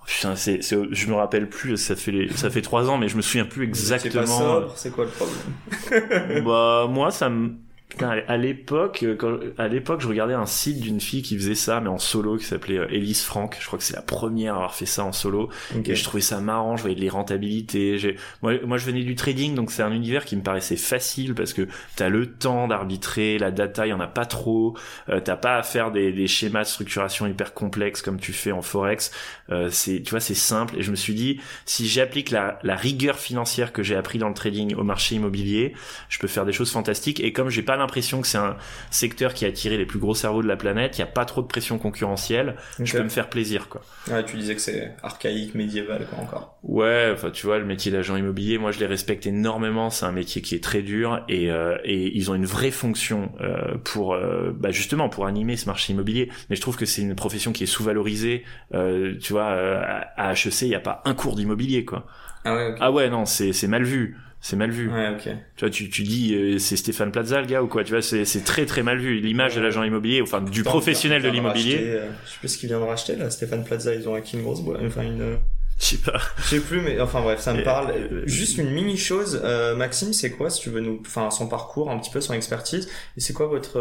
Putain, c'est, c'est, je me rappelle plus, ça fait les, ça fait trois ans, mais je me souviens plus C'est pas exactement. sobre, c'est quoi le problème? Bah, moi, ça me, putain, à l'époque, euh, à l'époque, je regardais un site d'une fille qui faisait ça, mais en solo, qui s'appelait euh, Elise Frank. Je crois que c'est la première à avoir fait ça en solo. Et je trouvais ça marrant, je voyais les rentabilités. Moi, moi, je venais du trading, donc c'est un univers qui me paraissait facile parce que t'as le temps d'arbitrer, la data, il y en a pas trop. Euh, t'as pas à faire des, des schémas de structuration hyper complexes comme tu fais en forex. Euh, c'est, tu vois, c'est simple. Et je me suis dit, si j'applique la, la rigueur financière que j'ai appris dans le trading au marché immobilier, je peux faire des choses fantastiques. Et comme j'ai pas l'impression que c'est un secteur qui a attiré les plus gros cerveaux de la planète, il y a pas trop de pression concurrentielle, je peux me faire plaisir, quoi. Ouais, tu disais que c'est archaïque, médiéval quoi encore. Ouais, enfin tu vois le métier d'agent immobilier, moi je les respecte énormément. C'est un métier qui est très dur et, euh, et ils ont une vraie fonction euh, pour euh, bah, justement pour animer ce marché immobilier. Mais je trouve que c'est une profession qui est sous-valorisée. Euh, tu vois, euh, à HEC il y a pas un cours d'immobilier quoi. Ah ouais. Ah ouais non c'est mal vu. C'est mal vu. Ouais, ok. Tu vois, tu, tu dis euh, c'est Stéphane Plaza le gars ou quoi Tu vois, c'est très très mal vu. L'image de l'agent immobilier, enfin du professionnel de l'immobilier. euh, je sais plus ce qu'il vient de racheter là, Stéphane Plaza, ils ont acquis une grosse boîte, enfin une. Je sais pas. Je sais plus, mais enfin bref, ça me parle. euh, Juste une mini chose, Maxime, c'est quoi, si tu veux nous, enfin son parcours, un petit peu son expertise, et c'est quoi votre,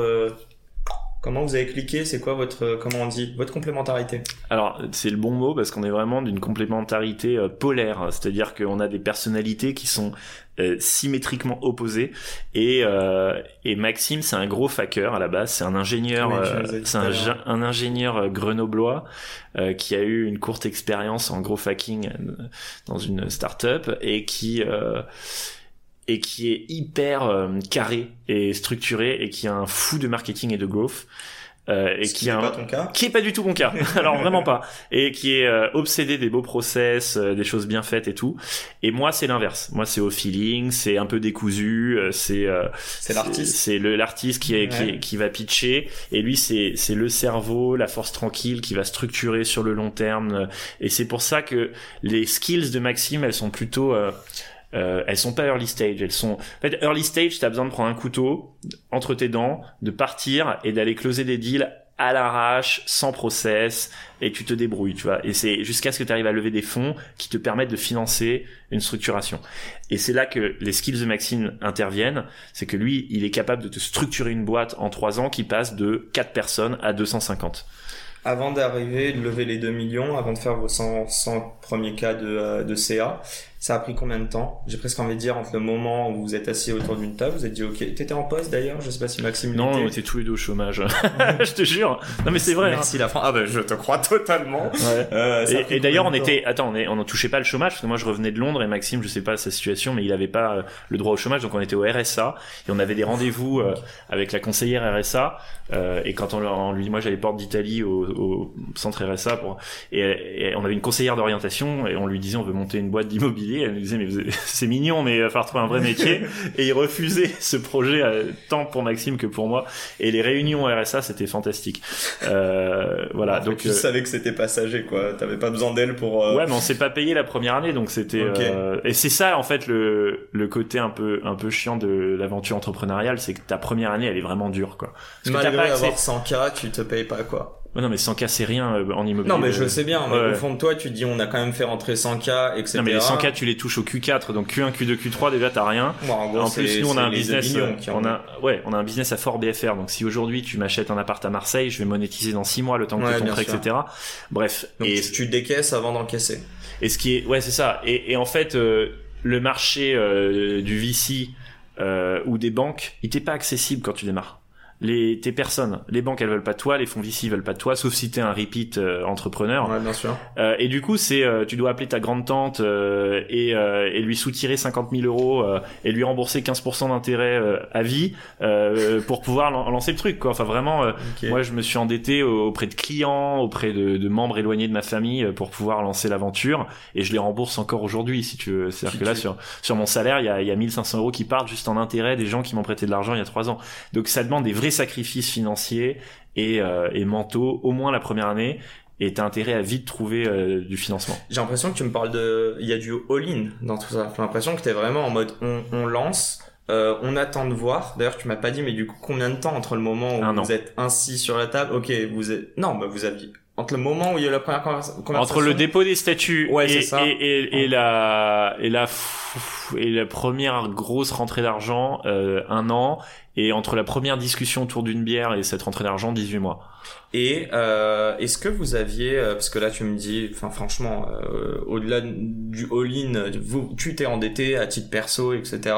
comment vous avez cliqué, c'est quoi votre, euh, comment on dit, votre complémentarité. Alors, c'est le bon mot parce qu'on est vraiment d'une complémentarité euh, polaire, c'est-à-dire qu'on a des personnalités qui sont euh, symétriquement opposées. Et, euh, et Maxime, c'est un gros faker à la base, c'est un ingénieur, Oui, c'est un, ingénieur grenoblois qui a eu une courte expérience en gros hacking dans une start-up et qui euh, et qui est hyper euh, carré et structuré et qui a un fou de marketing et de growth. Euh, et Ce qui qui a n'est un, pas ton cas. qui est pas du tout mon cas. Alors vraiment pas. Et qui est euh, obsédé des beaux process, euh, des choses bien faites et tout. Et moi c'est l'inverse. Moi c'est au feeling, c'est un peu décousu, euh, c'est euh, C'est l'artiste. C'est l'artiste qui est, qui Ouais. est- qui va pitcher et lui c'est c'est le cerveau, la force tranquille qui va structurer sur le long terme. Et c'est pour ça que les skills de Maxime elles sont plutôt euh, elles sont pas early stage, elles sont. En fait, early stage, t'as besoin de prendre un couteau entre tes dents, de partir et d'aller closer des deals à l'arrache, sans process, et tu te débrouilles, tu vois. Et c'est jusqu'à ce que tu arrives à lever des fonds qui te permettent de financer une structuration. Et c'est là que les skills de Maxime interviennent. C'est que lui, il est capable de te structurer une boîte en trois ans qui passe de 4 personnes à 250. Avant d'arriver, de lever les 2 millions, avant de faire vos 100, 100 premiers cas de, euh, de CA, ça a pris combien de temps? J'ai presque envie de dire entre le moment où vous êtes assis autour d'une table, vous êtes dit ok, t'étais en poste d'ailleurs, je sais pas si Maxime Non, on était tous les deux au chômage. je te jure. Non, mais c'est vrai. hein. Merci la France. Ah ben je te crois totalement. Ouais. Euh, Et, et d'ailleurs, on était, attends, on est- on ne touchait pas le chômage parce que moi je revenais de Londres et Maxime, je sais pas sa situation, mais il avait pas euh, le droit au chômage, donc on était au RSA et on avait des rendez-vous euh, avec la conseillère RSA. et quand on, lui dit, moi j'allais porte d'Italie au, au centre RSA pour, et, et on avait une conseillère d'orientation et on lui disait on veut monter une boîte d'immobilier. Elle nous disait mais c'est mignon, mais il va falloir trouver un vrai métier. et il refusait ce projet euh, tant pour Maxime que pour moi. Et les réunions RSA c'était fantastique. Euh, voilà, Donc donc. tu euh, savais que c'était passager quoi, t'avais pas besoin d'elle pour. euh, Ouais, mais on s'est pas payé la première année, donc c'était. Euh, et c'est ça en fait le le côté un peu un peu chiant de l'aventure entrepreneuriale, c'est que ta première année elle est vraiment dure quoi. Parce que t'as Malgré pas accès. avoir 100 k, tu te payes pas quoi. Ouais, non, mais 100K, c'est rien euh, en immobilier. Non, mais je sais bien, mais Ouais. au fond de toi, tu dis on a quand même fait rentrer 100K, etc. Non, mais les 100K, tu les touches au Q4, donc Q1, Q2, Q3, déjà, t'as rien. Bon, en gros, en c'est- plus, nous, on a un business, euh, on a, ouais, on a un business à fort BFR. Donc, si aujourd'hui tu m'achètes un appart à Marseille, je vais monétiser dans 6 mois le temps que Ouais, ton prêt, etc. Bref. Donc et, tu, tu décaisses avant d'encaisser. et ce qui est, ouais, c'est ça. Et, et en fait, euh, le marché euh, du VC euh, ou des banques, il t'est pas accessible quand tu démarres. Les, tes personnes, les banques elles veulent pas de toi, les fonds VC veulent pas de toi, sauf si t'es un repeat euh, entrepreneur. Ouais, bien sûr. Euh, et du coup, c'est euh, tu dois appeler ta grande tante euh, et, euh, et lui soutirer 50 000 euros euh, et lui rembourser 15% d'intérêt euh, à vie euh, pour pouvoir lan- lancer le truc. Quoi. Enfin, vraiment, euh, moi, je me suis endetté auprès de clients, auprès de, de membres éloignés de ma famille euh, pour pouvoir lancer l'aventure et je les rembourse encore aujourd'hui, si tu veux. C'est-à-dire Si que là, sur sur mon salaire, il y a, y a 1500 euros qui partent juste en intérêt des gens qui m'ont prêté de l'argent il y a trois ans. Donc, ça demande des vrais sacrifices financiers et, euh, et mentaux, au moins la première année. Et t'as intérêt à vite trouver euh, du financement. J'ai l'impression que tu me parles de. Il y a du all-in dans tout ça. J'ai l'impression que t'es vraiment en mode on, on lance, euh, on attend de voir. D'ailleurs, tu m'as pas dit, mais du coup, combien de temps entre le moment où Un an. vous êtes ainsi sur la table? Ok, vous êtes. Non, bah vous aviez. Entre le moment où il y a eu la première conversa- conversation. Entre le dépôt des statuts Ouais, et, et, et, et la et la f- et la première grosse rentrée d'argent, euh, un an, et entre la première discussion autour d'une bière et cette rentrée d'argent, 18 mois. Et euh, est-ce que vous aviez, euh, parce que là tu me dis, enfin franchement, euh, au-delà du all-in, vous, tu t'es endetté à titre perso, etc.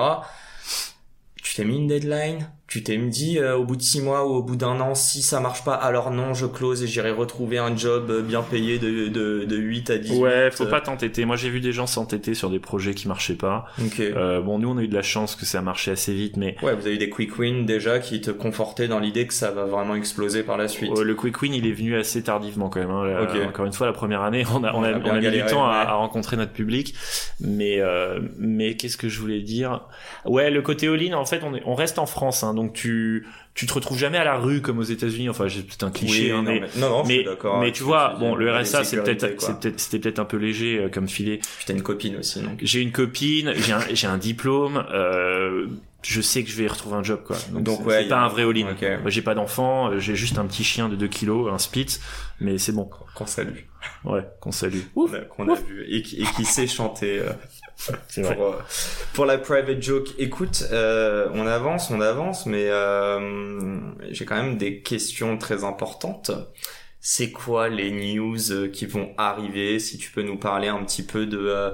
Tu t'es mis une deadline? Tu t'es dit euh, au bout de six mois ou au bout d'un an, si ça marche pas, alors non, je close et j'irai retrouver un job euh, bien payé de, de, de 8 à 18. Ouais, faut pas t'entêter. Moi, j'ai vu des gens s'entêter sur des projets qui marchaient pas. Ok. Euh, bon, nous, on a eu de la chance que ça a marché assez vite, mais Ouais, vous avez eu des quick wins déjà qui te confortaient dans l'idée que ça va vraiment exploser par la suite. Euh, le quick win, il est venu assez tardivement quand même. hein. La- Ok. Encore une fois, la première année, on a, on On a, on a mis galéré, du temps à, ouais. à rencontrer notre public. Mais, euh, mais qu'est-ce que je voulais dire? Ouais, le côté all-in, en fait, on, est, on reste en France, hein, donc tu, tu te retrouves jamais à la rue comme aux États-Unis. Enfin, j'ai peut-être un cliché, Oui, hein, non, mais, mais, non, non, mais, mais tu vois, bon, le RSA, c'est peut-être, c'est c'était peut-être un peu léger euh, comme filet. Puis une copine aussi, donc. J'ai une copine, j'ai un, j'ai un diplôme. Euh, je sais que je vais retrouver un job, quoi. Donc, Donc, c'est- ouais, c'est y pas a- un vrai all-in. J'ai pas d'enfant, euh, j'ai juste un petit chien de 2 kilos, un Spitz, mais c'est bon. Qu'on salue. Ouais, qu'on salue. Qu'on a, a vu. Et, qui- et qui sait chanter. euh, Euh, pour la private joke. Écoute, euh, on avance, on avance, mais euh, j'ai quand même des questions très importantes. C'est quoi les news euh, qui vont arriver? Si tu peux nous parler un petit peu de...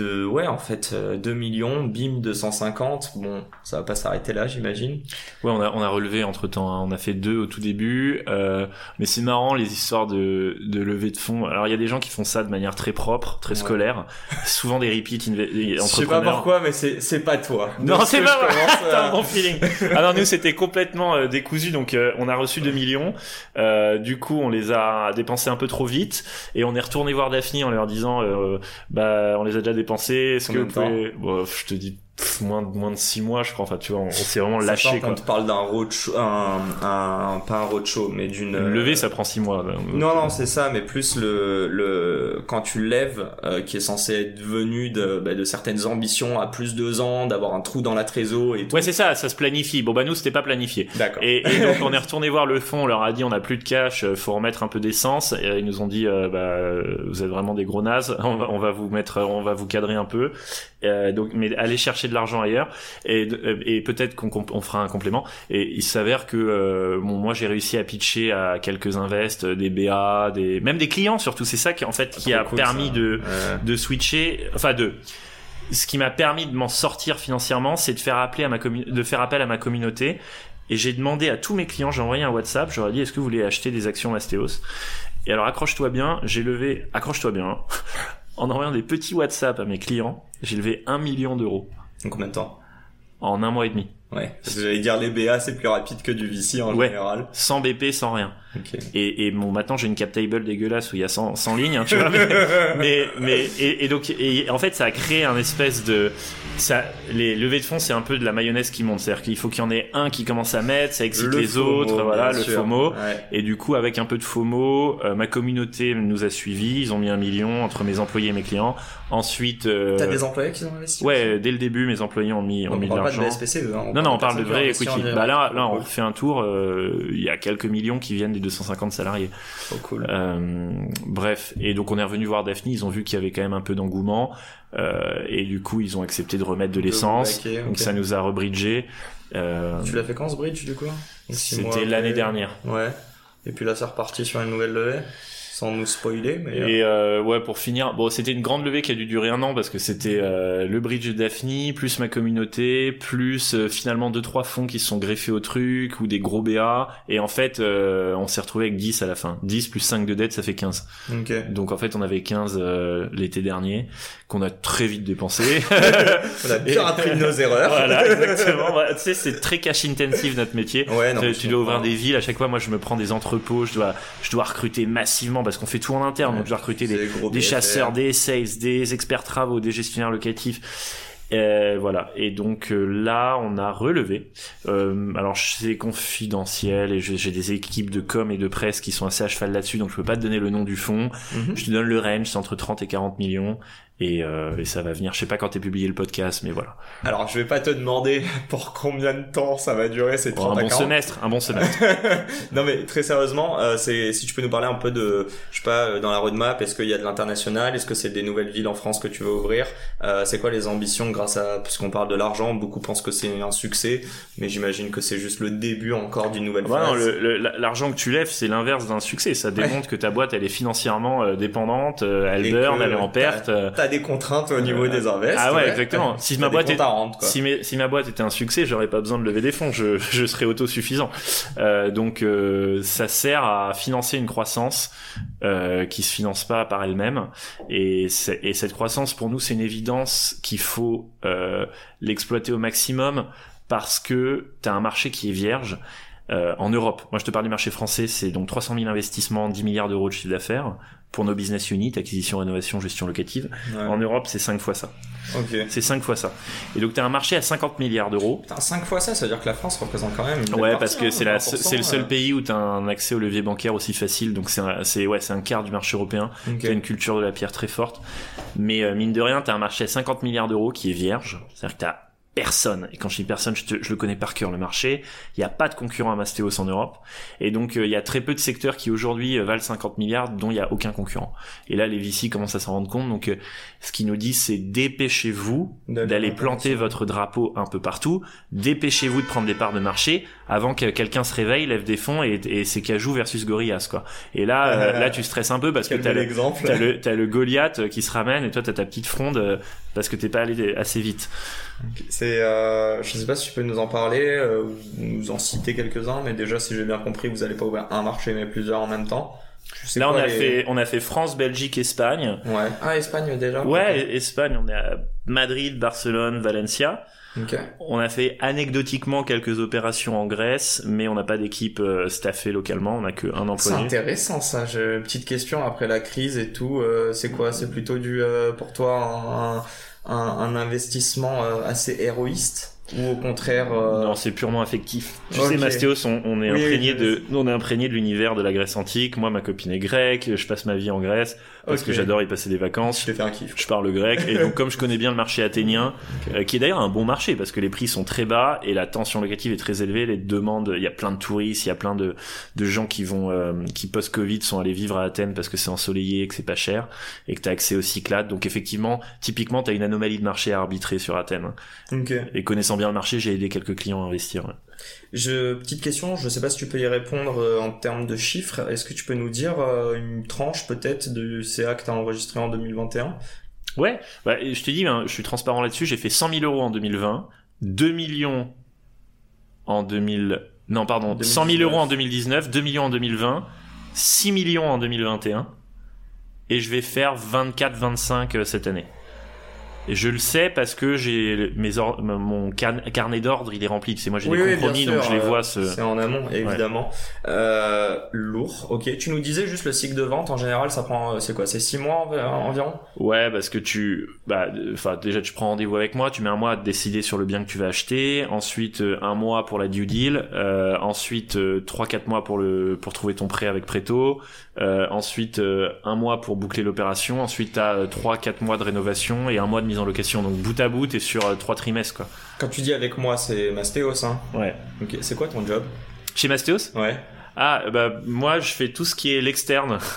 euh, de ouais en fait euh, 2 millions BIM 250 bon ça va pas s'arrêter là j'imagine Ouais, on a, on a relevé entre temps. On a fait deux au tout début, euh, mais c'est marrant les histoires de, de levée de fonds. Alors il y a des gens qui font ça de manière très propre, très Ouais. scolaire, souvent des repeat inve- je sais pas entrepreneurs. pourquoi mais c'est c'est pas toi Non, ce c'est que pas un euh, bon feeling. Alors nous c'était complètement euh, décousu, donc euh, on a reçu 2 millions. Euh, du coup on les a dépensés un peu trop vite et on est retourné voir Daphne en leur disant euh, bah on les a déjà dépensés. Est-ce que vous pouvez Bon, je te dis moins de moins de 6 mois je crois. Enfin tu vois on, on s'est vraiment lâché qu'on quoi. te parle d'un roadshow, un, un, pas un roadshow, mais d'une Une levée ça prend 6 mois. Non, non, c'est ça, mais plus le, le quand tu lèves, euh, qui est censé être venu de, bah, de certaines ambitions à plus de deux ans, d'avoir un trou dans la trésor et tout. Ouais c'est ça, ça se planifie. Bon bah nous c'était pas planifié. D'accord. Et, et donc on est retourné voir le fond, on leur a dit on a plus de cash, euh, faut remettre un peu d'essence. Et euh, ils nous ont dit euh, bah vous êtes vraiment des gros nazes, on va, on va vous mettre, on va vous cadrer un peu. Euh, donc mais allez chercher de l'argent ailleurs et, peut-être qu'on qu'on- on fera un complément. Et il s'avère que euh, bon moi j'ai réussi à pitcher à quelques invests, des BA, des même des clients surtout. C'est ça qui en fait qui a cool, permis ça. de de switcher, enfin de ce qui m'a permis de m'en sortir financièrement, c'est de faire appeler à ma de faire appel à ma communauté. Et j'ai demandé à tous mes clients, j'ai envoyé un WhatsApp, j'aurais dit est-ce que vous voulez acheter des actions Mastéos Et alors accroche-toi bien, j'ai levé, accroche-toi bien, hein. en envoyant des petits WhatsApp à mes clients, j'ai levé un million d'euros Donc combien de temps? En un mois et demi, Ouais. Parce que j'allais dire les BA, c'est plus rapide que du VC en Ouais. général. sans BP, sans rien. Ok. Et, et bon, maintenant j'ai une cap table dégueulasse où il y a 100, 100 lignes, hein, tu vois. mais mais et, et donc et en fait ça a créé un espèce de ça les levées de fonds c'est un peu de la mayonnaise qui monte c'est-à-dire qu'il faut qu'il y en ait un qui commence à mettre ça excite Le les FOMO, autres voilà le sûr. FOMO Ouais. et du coup avec un peu de FOMO euh, ma communauté nous a suivis ils ont mis un million entre mes employés et mes clients ensuite euh, T'as des employés qui ont investi ouais dès le début mes employés ont mis ont On mis de parle pas de l'argent hein. Non on parle de vrai equity. direct. Bah là, là, on Cool. refait un tour. euh, Il y a quelques millions qui viennent des 250 salariés. Trop cool. Euh, bref, et donc on est revenu voir Daphne. Ils ont vu qu'il y avait quand même un peu d'engouement, euh, et du coup ils ont accepté de remettre de De l'essence. Donc ça nous a rebridgé. Tu l'as fait quand ce bridge du coup? C'était l'année dernière. Ouais. Et puis là, c'est reparti sur une nouvelle levée, sans nous spoiler, mais. euh, Et euh, ouais, pour finir, bon, c'était une grande levée qui a dû durer un an parce que c'était euh, le bridge de Daphne, plus ma communauté, plus euh, finalement deux trois fonds qui se sont greffés au truc ou des gros BA. Et en fait, euh, on s'est retrouvé avec 10 à la fin. 10 plus 5 de dette, ça fait 15. Ok. Donc en fait, on avait 15 euh, l'été dernier qu'on a très vite dépensé. On a bien appris de nos erreurs. voilà, exactement. Ouais, tu sais, c'est très cash intensive notre métier. Ouais, non. tu dois ouvrir des villes. À chaque fois, moi, je me prends des entrepôts. Je dois, je dois recruter massivement parce qu'on fait tout en interne. Donc, je dois recruter des, chasseurs, des sales, des experts travaux, des gestionnaires locatifs. Euh, voilà. Et donc euh, là, on a relevé. Euh, alors c'est confidentiel et j'ai des équipes de com et de presse qui sont assez à cheval là-dessus, donc je peux pas te donner le nom du fonds. Mhm. Je te donne le range, c'est entre 30 et 40 millions. Et, euh, et ça va venir. Je sais pas quand t'es publié le podcast, mais voilà. Alors, je vais pas te demander pour combien de temps ça va durer ces Pour 30 un à bon 40. semestre, un bon semestre. non mais très sérieusement, euh, c'est si tu peux nous parler un peu de, je sais pas, euh, dans la roadmap, est-ce qu'il y a de l'international, est-ce que c'est des nouvelles villes en France que tu veux ouvrir, euh, c'est quoi les ambitions grâce à, puisqu'on parle de l'argent, beaucoup pensent que c'est un succès, mais j'imagine que c'est juste le début encore d'une nouvelle Ouais, le- le- l'argent que tu lèves, c'est l'inverse d'un succès. Ça démontre que ta boîte, elle est financièrement euh, dépendante, euh, elle Et burn, que elle est en perte. T'as des contraintes au niveau Euh, des invests. ah ouais, exactement. Si ma boîte comptes est- à rendre, quoi. Si, mes- si ma boîte était un succès, j'aurais pas besoin de lever des fonds, je, je serais autosuffisant. Euh, donc euh, ça sert à financer une croissance euh, qui se finance pas par elle-même. Et, cette croissance, pour nous, c'est une évidence qu'il faut euh, l'exploiter au maximum parce que tu as un marché qui est vierge. Euh, en Europe, moi je te parle du marché français, c'est donc 300 000 investissements, 10 milliards d'euros de chiffre d'affaires pour nos business units, acquisition, rénovation, gestion locative. Ouais. En Europe, c'est 5 fois ça. Ok. C'est 5 fois ça. Et donc tu as un marché à 50 milliards d'euros. Putain, 5 fois ça, ça veut dire que la France représente quand même une Ouais, partie, parce que hein, c'est la, 20%, c'est le seul pays où tu as un accès au levier bancaire aussi facile. Donc c'est, ouais, c'est un quart du marché européen. Ok. Tu as une culture de la pierre très forte. Mais euh, mine de rien, tu as un marché à 50 milliards d'euros qui est vierge. C'est-à-dire que tu personne. Et quand je dis personne, je, te- je le connais par cœur, le marché. Il n'y a pas de concurrent à Mastéos en Europe. Et donc, euh, il y a très peu de secteurs qui aujourd'hui euh, valent 50 milliards, dont il n'y a aucun concurrent. Et là, les VC commencent à s'en rendre compte. Donc, euh, ce qu'ils nous disent, c'est dépêchez-vous D'aller planter votre drapeau un peu partout. Dépêchez-vous de prendre des parts de marché avant que quelqu'un se réveille, lève des fonds et, et c'est Cajou versus Gorillaz, quoi. Et là, euh, là, tu stresses un peu parce que t'as le, le, le Goliath euh, qui se ramène et toi t'as ta petite fronde euh, parce que t'es pas allé assez vite. C'est, euh, je sais pas si tu peux nous en parler, euh, ou nous en citer quelques-uns, mais déjà, si j'ai bien compris, vous allez pas ouvrir un marché, mais plusieurs en même temps. Là on a les- fait, on a fait France, Belgique, Espagne. Ouais. Ah, Espagne déjà. Ouais, Espagne, on est à Madrid, Barcelone, Valencia. Ok. On a fait anecdotiquement quelques opérations en Grèce, mais on n'a pas d'équipe euh, staffée localement, on a que un C'est employé. intéressant ça. J'ai une petite question après la crise et tout. euh, c'est quoi? C'est plutôt du euh, pour toi un, un, un investissement euh, assez héroïste? Ou au contraire euh, Non, c'est purement affectif. Tu sais, Mastéos, on, on est Oui, imprégné oui, de, on est imprégné de l'univers de la Grèce antique. Moi, ma copine est grecque, je passe ma vie en Grèce parce que j'adore y passer des vacances. Je un kiff. Je parle grec et donc comme je connais bien le marché athénien, euh, qui est d'ailleurs un bon marché parce que les prix sont très bas et la tension locative est très élevée, les demandes, il y a plein de touristes, il y a plein de, de gens qui vont euh, qui post Covid sont allés vivre à Athènes parce que c'est ensoleillé et que c'est pas cher et que tu as accès aux Cyclades. Donc effectivement, typiquement tu as une anomalie de marché à arbitrer sur Athènes. Ok. Et connaissant bien le marché, j'ai aidé quelques clients à investir. ouais. Je petite question. Je sais pas si tu peux y répondre euh, en termes de chiffres. Est-ce que tu peux nous dire euh, une tranche peut-être de CA que t'as enregistré en 2021 Ouais, bah, je te dis, hein, je suis transparent là-dessus, j'ai fait 100 000 euros en 2020, 2 millions en 2000, non pardon, 100 000 euros en 2019, 2 millions en 2020, 6 millions en 2021, et je vais faire 24-25 euh, cette année. Et je le sais parce que j'ai mes or- mon car- carnet d'ordre, il est rempli. Sais, moi j'ai Oui, des oui, compromis, donc je les euh, vois. C'est en amont, évidemment. Euh, lourd. Ok. Tu nous disais juste le cycle de vente en général, ça prend, euh, c'est quoi C'est six mois env- environ? Ouais, parce que tu, bah, euh, enfin, déjà tu prends rendez-vous avec moi, tu mets un mois à te décider sur le bien que tu vas acheter, ensuite euh, un mois pour la due deal, euh, ensuite euh, trois quatre mois pour le pour trouver ton prêt avec Preto, euh, ensuite euh, un mois pour boucler l'opération, ensuite t'as euh, trois quatre mois de rénovation et un mois de mise en location. Donc bout à bout, t'es sur euh, trois trimestres quoi. Quand tu dis avec moi, c'est Mastéos, hein Ouais. Ok, c'est quoi ton job? Chez Mastéos? Ouais. Ah bah moi je fais tout ce qui est l'externe.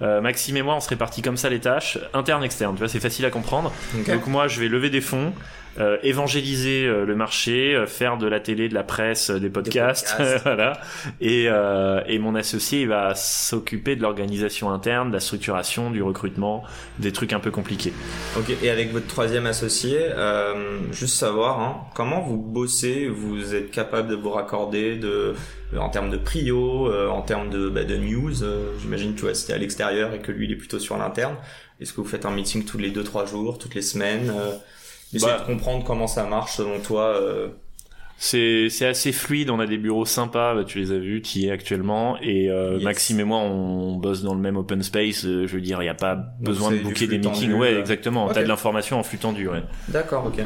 Euh, Maxime et moi on se répartit comme ça les tâches, interne externe. Tu vois c'est facile à comprendre. Donc moi je vais lever des fonds, euh, évangéliser euh, le marché, euh, faire de la télé, de la presse, euh, des podcasts, podcasts. voilà. Et, euh, et mon associé il va s'occuper de l'organisation interne, de la structuration, du recrutement, des trucs un peu compliqués. Ok, et avec votre troisième associé, euh, juste savoir, hein, comment vous bossez, vous êtes capable de vous raccorder de, en termes de prio, euh, en termes de, bah, de news, euh, j'imagine que tu vois, c'était à l'extérieur et que lui il est plutôt sur l'interne. Est-ce que vous faites un meeting tous les deux trois jours, toutes les semaines Essayez Bah. de comprendre comment ça marche selon toi. euh, C'est c'est assez fluide, on a des bureaux sympas, bah, tu les as vus, tu y es actuellement, et euh, Yes. Maxime et moi on bosse dans le même open space, euh, je veux dire, il n'y a pas besoin de booker des meetings, tendu, ouais exactement, Ok. t'as de l'information en flux tendu, ouais. D'accord, ok.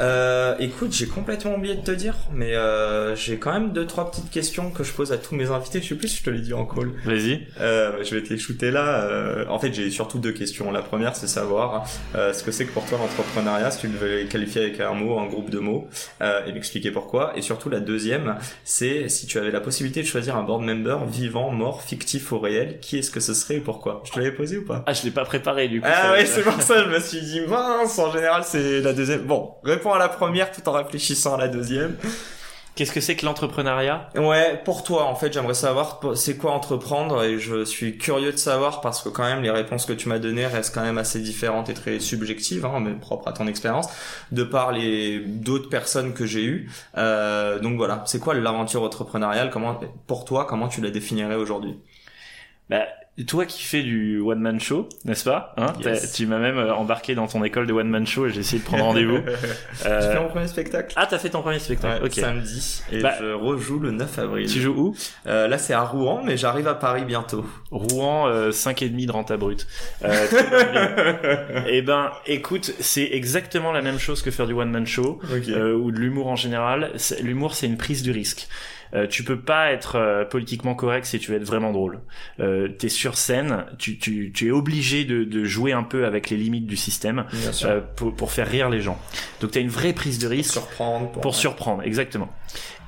Euh, écoute, j'ai complètement oublié de te dire, mais euh, j'ai quand même deux trois petites questions que je pose à tous mes invités. Je sais plus si je te l'ai dit en call. Vas-y. Je vais te les shooter là. En fait, j'ai surtout deux questions. La première, c'est savoir ce que c'est que pour toi l'entrepreneuriat, si tu devais le qualifier avec un mot, un groupe de mots, et m'expliquer pourquoi. Et surtout, la deuxième, c'est si tu avais la possibilité de choisir un board member vivant, mort, fictif ou réel, qui est-ce que ce serait et pourquoi? Je te l'avais posé ou pas? Ah je l'ai pas préparé du coup. ah ouais, c'est pour ça, je me suis dit, mince, en général, c'est la deuxième. Bon, réponds à la première tout en réfléchissant à la deuxième. Qu'est-ce que c'est que l'entrepreneuriat? Ouais, pour toi, en fait, j'aimerais savoir c'est quoi entreprendre et je suis curieux de savoir parce que quand même les réponses que tu m'as données restent quand même assez différentes et très subjectives, hein, mais propres à ton expérience, de par les d'autres personnes que j'ai eues. Euh, donc voilà, c'est quoi l'aventure entrepreneuriale? Comment, pour toi, comment tu la définirais aujourd'hui? Bah toi qui fais du one man show, n'est-ce pas hein Yes. Tu m'as même euh, embarqué dans ton école de one man show et j'ai essayé de prendre rendez-vous. J'ai Euh, fait mon premier spectacle. Ah t'as fait ton premier spectacle, Ouais, ok. Samedi et Bah, je rejoue le 9 avril. Tu joues où? Euh, là c'est à Rouen mais j'arrive à Paris bientôt. Rouen, euh, 5,5 de renta brut. Euh, bien. Eh ben, écoute, c'est exactement la même chose que faire du one-man show Ok. euh, ou de l'humour en général. L'humour, c'est une prise de risque. Euh, tu peux pas être euh, politiquement correct si tu veux être vraiment drôle. Euh, T'es sur scène, tu, tu, tu es obligé de, de jouer un peu avec les limites du système euh, pour, pour faire rire les gens. Donc t'as une vraie prise de risque surprendre. pour surprendre, exactement.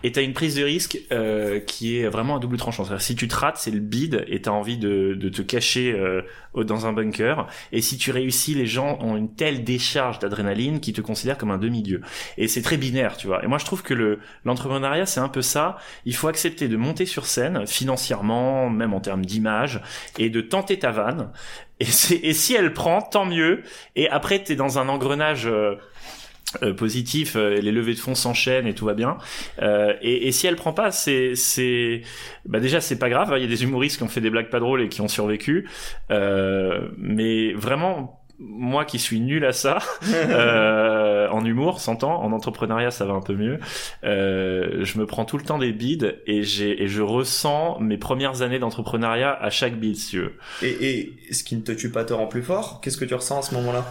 Et t'as une prise de risque euh, qui est vraiment à double tranchant. C'est-à-dire, si tu te rates, c'est le bide et t'as envie de, de te cacher euh, dans un bunker. Et si tu réussis, les gens ont une telle décharge d'adrénaline qu'ils te considèrent comme un demi-dieu. Et c'est très binaire, tu vois. Et moi, je trouve que le l'entrepreneuriat, c'est un peu ça. Il faut accepter de monter sur scène, financièrement, même en termes d'image, et de tenter ta vanne. Et, et si elle prend, tant mieux. Et après, t'es dans un engrenage... euh, euh, positif, euh, les levées de fonds s'enchaînent et tout va bien. Euh, et, et si elle prend pas, c'est c'est bah déjà c'est pas grave. hein, Il y a des humoristes qui ont fait des blagues pas drôles et qui ont survécu. Euh, mais vraiment, moi qui suis nul à ça, euh, en humour, s'entend, en entrepreneuriat ça va un peu mieux. Euh, je me prends tout le temps des bides et j'ai et je ressens mes premières années d'entrepreneuriat à chaque bide, si tu veux. Et, et ce qui ne te tue pas te rend plus fort. Qu'est-ce que tu ressens à ce moment-là?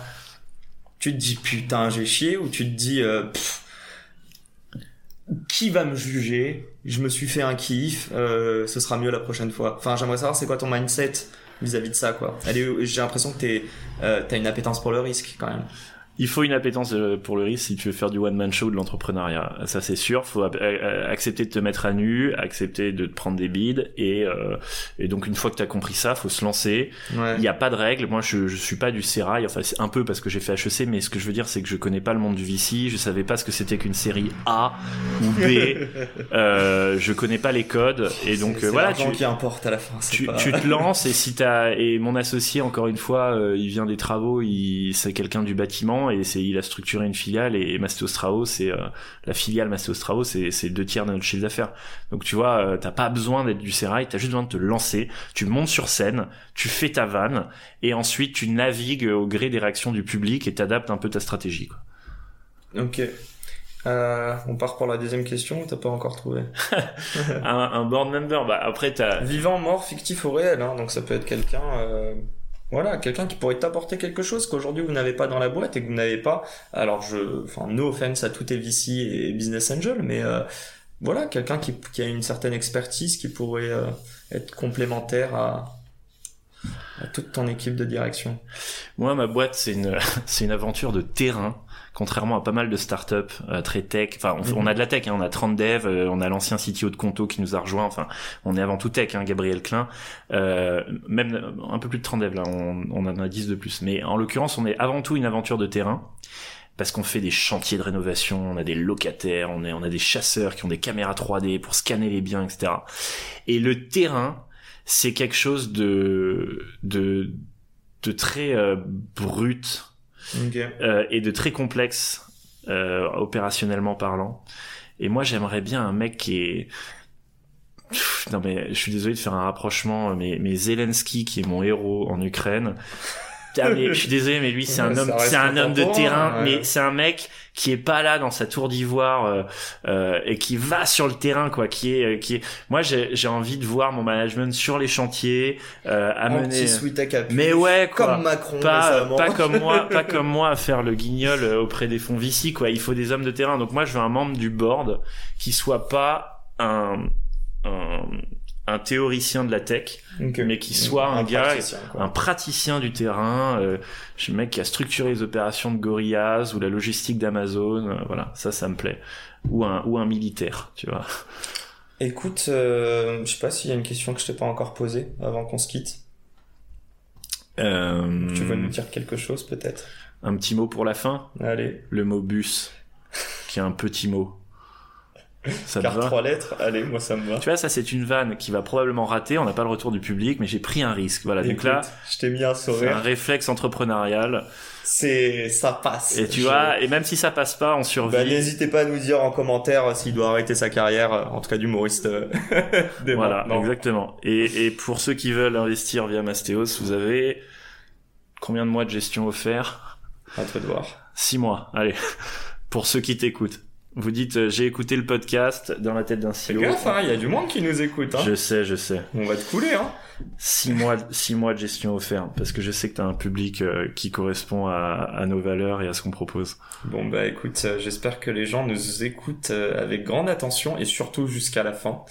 Tu te dis putain j'ai chié ou tu te dis euh, pff, qui va me juger? Je me suis fait un kiff. euh, ce sera mieux la prochaine fois. Enfin j'aimerais savoir c'est quoi ton mindset vis-à-vis de ça quoi? J'ai l'impression que t'es euh, t'as une appétence pour le risque quand même. Il faut une appétence euh, pour le risque si tu veux faire du one man show ou de l'entrepreneuriat. Ça c'est sûr. Faut euh, euh, accepter de te mettre à nu, accepter de te prendre des bides et euh, et donc une fois que tu as compris ça, faut se lancer. Ouais. Il n'y a pas de règles. Moi, je, je suis pas du sérail. Enfin, c'est un peu parce que j'ai fait HEC, mais ce que je veux dire, c'est que je connais pas le monde du VC. Je savais pas ce que c'était qu'une série A ou B. euh, je connais pas les codes. Et donc, euh, c'est voilà, tu, qui importe à la fin. tu, pas- tu te lances et si t'as et mon associé encore une fois il vient des travaux il c'est quelqu'un du bâtiment et il a structuré une filiale et Mastéos Trao c'est euh, la filiale Mastéos Trao c'est deux tiers de notre chiffre d'affaires donc tu vois euh, t'as pas besoin d'être du sérail t'as juste besoin de te lancer tu montes sur scène tu fais ta vanne et ensuite tu navigues au gré des réactions du public et t'adaptes un peu ta stratégie quoi. Ok. Euh, on part pour la deuxième question. T'as pas encore trouvé. un, un board member bah après t'as Vivant, mort, fictif ou réel, hein, donc ça peut être quelqu'un, euh, voilà, quelqu'un qui pourrait t'apporter quelque chose qu'aujourd'hui vous n'avez pas dans la boîte et que vous n'avez pas. Alors je, enfin, no offense à tout VC et business angel, mais euh, voilà, quelqu'un qui, qui a une certaine expertise qui pourrait euh, être complémentaire à, à toute ton équipe de direction Moi, ma boîte, c'est une, c'est une aventure de terrain contrairement à pas mal de startups euh, très tech. Enfin, on, on, a de la tech, hein, on a 30 devs, euh, on a l'ancien CTO de Conto qui nous a rejoint. Enfin, on est avant tout tech, hein, Gabriel Klein. Euh, même un peu plus de 30 devs là, on, on en a 10 de plus. Mais en l'occurrence, on est avant tout une aventure de terrain parce qu'on fait des chantiers de rénovation, on a des locataires, on, est, on a des chasseurs qui ont des caméras 3D pour scanner les biens, etc. Et le terrain, c'est quelque chose de de de très euh, brut okay. euh, et de très complexe euh, opérationnellement parlant. Et moi, j'aimerais bien un mec qui est Pff, non mais je suis désolé de faire un rapprochement, mais, mais Zelensky qui est mon héros en Ukraine, ah, mais je suis désolé, mais lui c'est un homme, c'est un homme de terrain, ouais. mais c'est un mec qui est pas là dans sa tour d'ivoire euh, euh, et qui va sur le terrain, quoi. Qui est, euh, qui est. Moi, j'ai, j'ai envie de voir mon management sur les chantiers, euh, amener. mais ouais, quoi. Comme Macron. Pas, pas comme moi, pas comme moi à faire le guignol auprès des fonds Vici, quoi. Il faut des hommes de terrain. Donc moi, je veux un membre du board qui soit pas un, un un théoricien de la tech, okay. mais qui soit un, un gars, praticien, un praticien du terrain, euh, un mec qui a structuré les opérations de Gorillaz ou la logistique d'Amazon, euh, voilà, ça, ça me plaît. Ou un, ou un militaire, tu vois. Écoute, euh, je sais pas s'il y a une question que je t'ai pas encore posée avant qu'on se quitte. Euh, tu veux nous dire quelque chose peut-être? Un petit mot pour la fin? Allez. Le mot bus, qui est un petit mot. Ça Car trois lettres, allez, moi ça me va. Tu vois, ça c'est une vanne qui va probablement rater, on n'a pas le retour du public, mais j'ai pris un risque. Voilà, Écoute, donc là, je t'ai mis un sourire. un réflexe entrepreneurial. C'est, ça passe. Et tu je... vois, et même si ça passe pas, on survit. Bah, n'hésitez pas à nous dire en commentaire s'il doit arrêter sa carrière, en tout cas d'humoriste. voilà, maintenant. exactement. Et, et pour ceux qui veulent investir via Mastéos, vous avez combien de mois de gestion offert À toi de voir. Six mois, allez. pour ceux qui t'écoutent. Vous dites euh, j'ai écouté le podcast dans la tête d'un silo. Gaffe, hein, il y a du monde qui nous écoute. Hein. Je sais, je sais. On va te couler. Hein. Six mois, six mois de gestion offerte parce que je sais que t'as un public euh, qui correspond à, à, nos valeurs et à ce qu'on propose. Bon bah écoute, euh, j'espère que les gens nous écoutent avec grande attention et surtout jusqu'à la fin.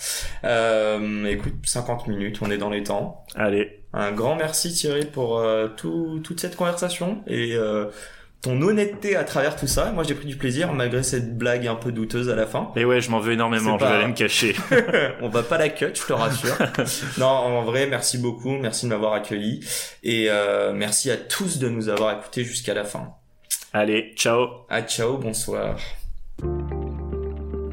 Euh, écoute, 50 minutes, on est dans les temps. Allez. Un grand merci Thierry pour tout, toute cette conversation et ton honnêteté à travers tout ça. Moi, j'ai pris du plaisir malgré cette blague un peu douteuse à la fin. Et ouais, je m'en veux énormément. Je vais aller me cacher. On va pas la cut, je te rassure. non, en vrai, merci beaucoup. Merci de m'avoir accueilli. Et euh, merci à tous de nous avoir écoutés jusqu'à la fin. Allez, ciao. Ah, ciao, bonsoir.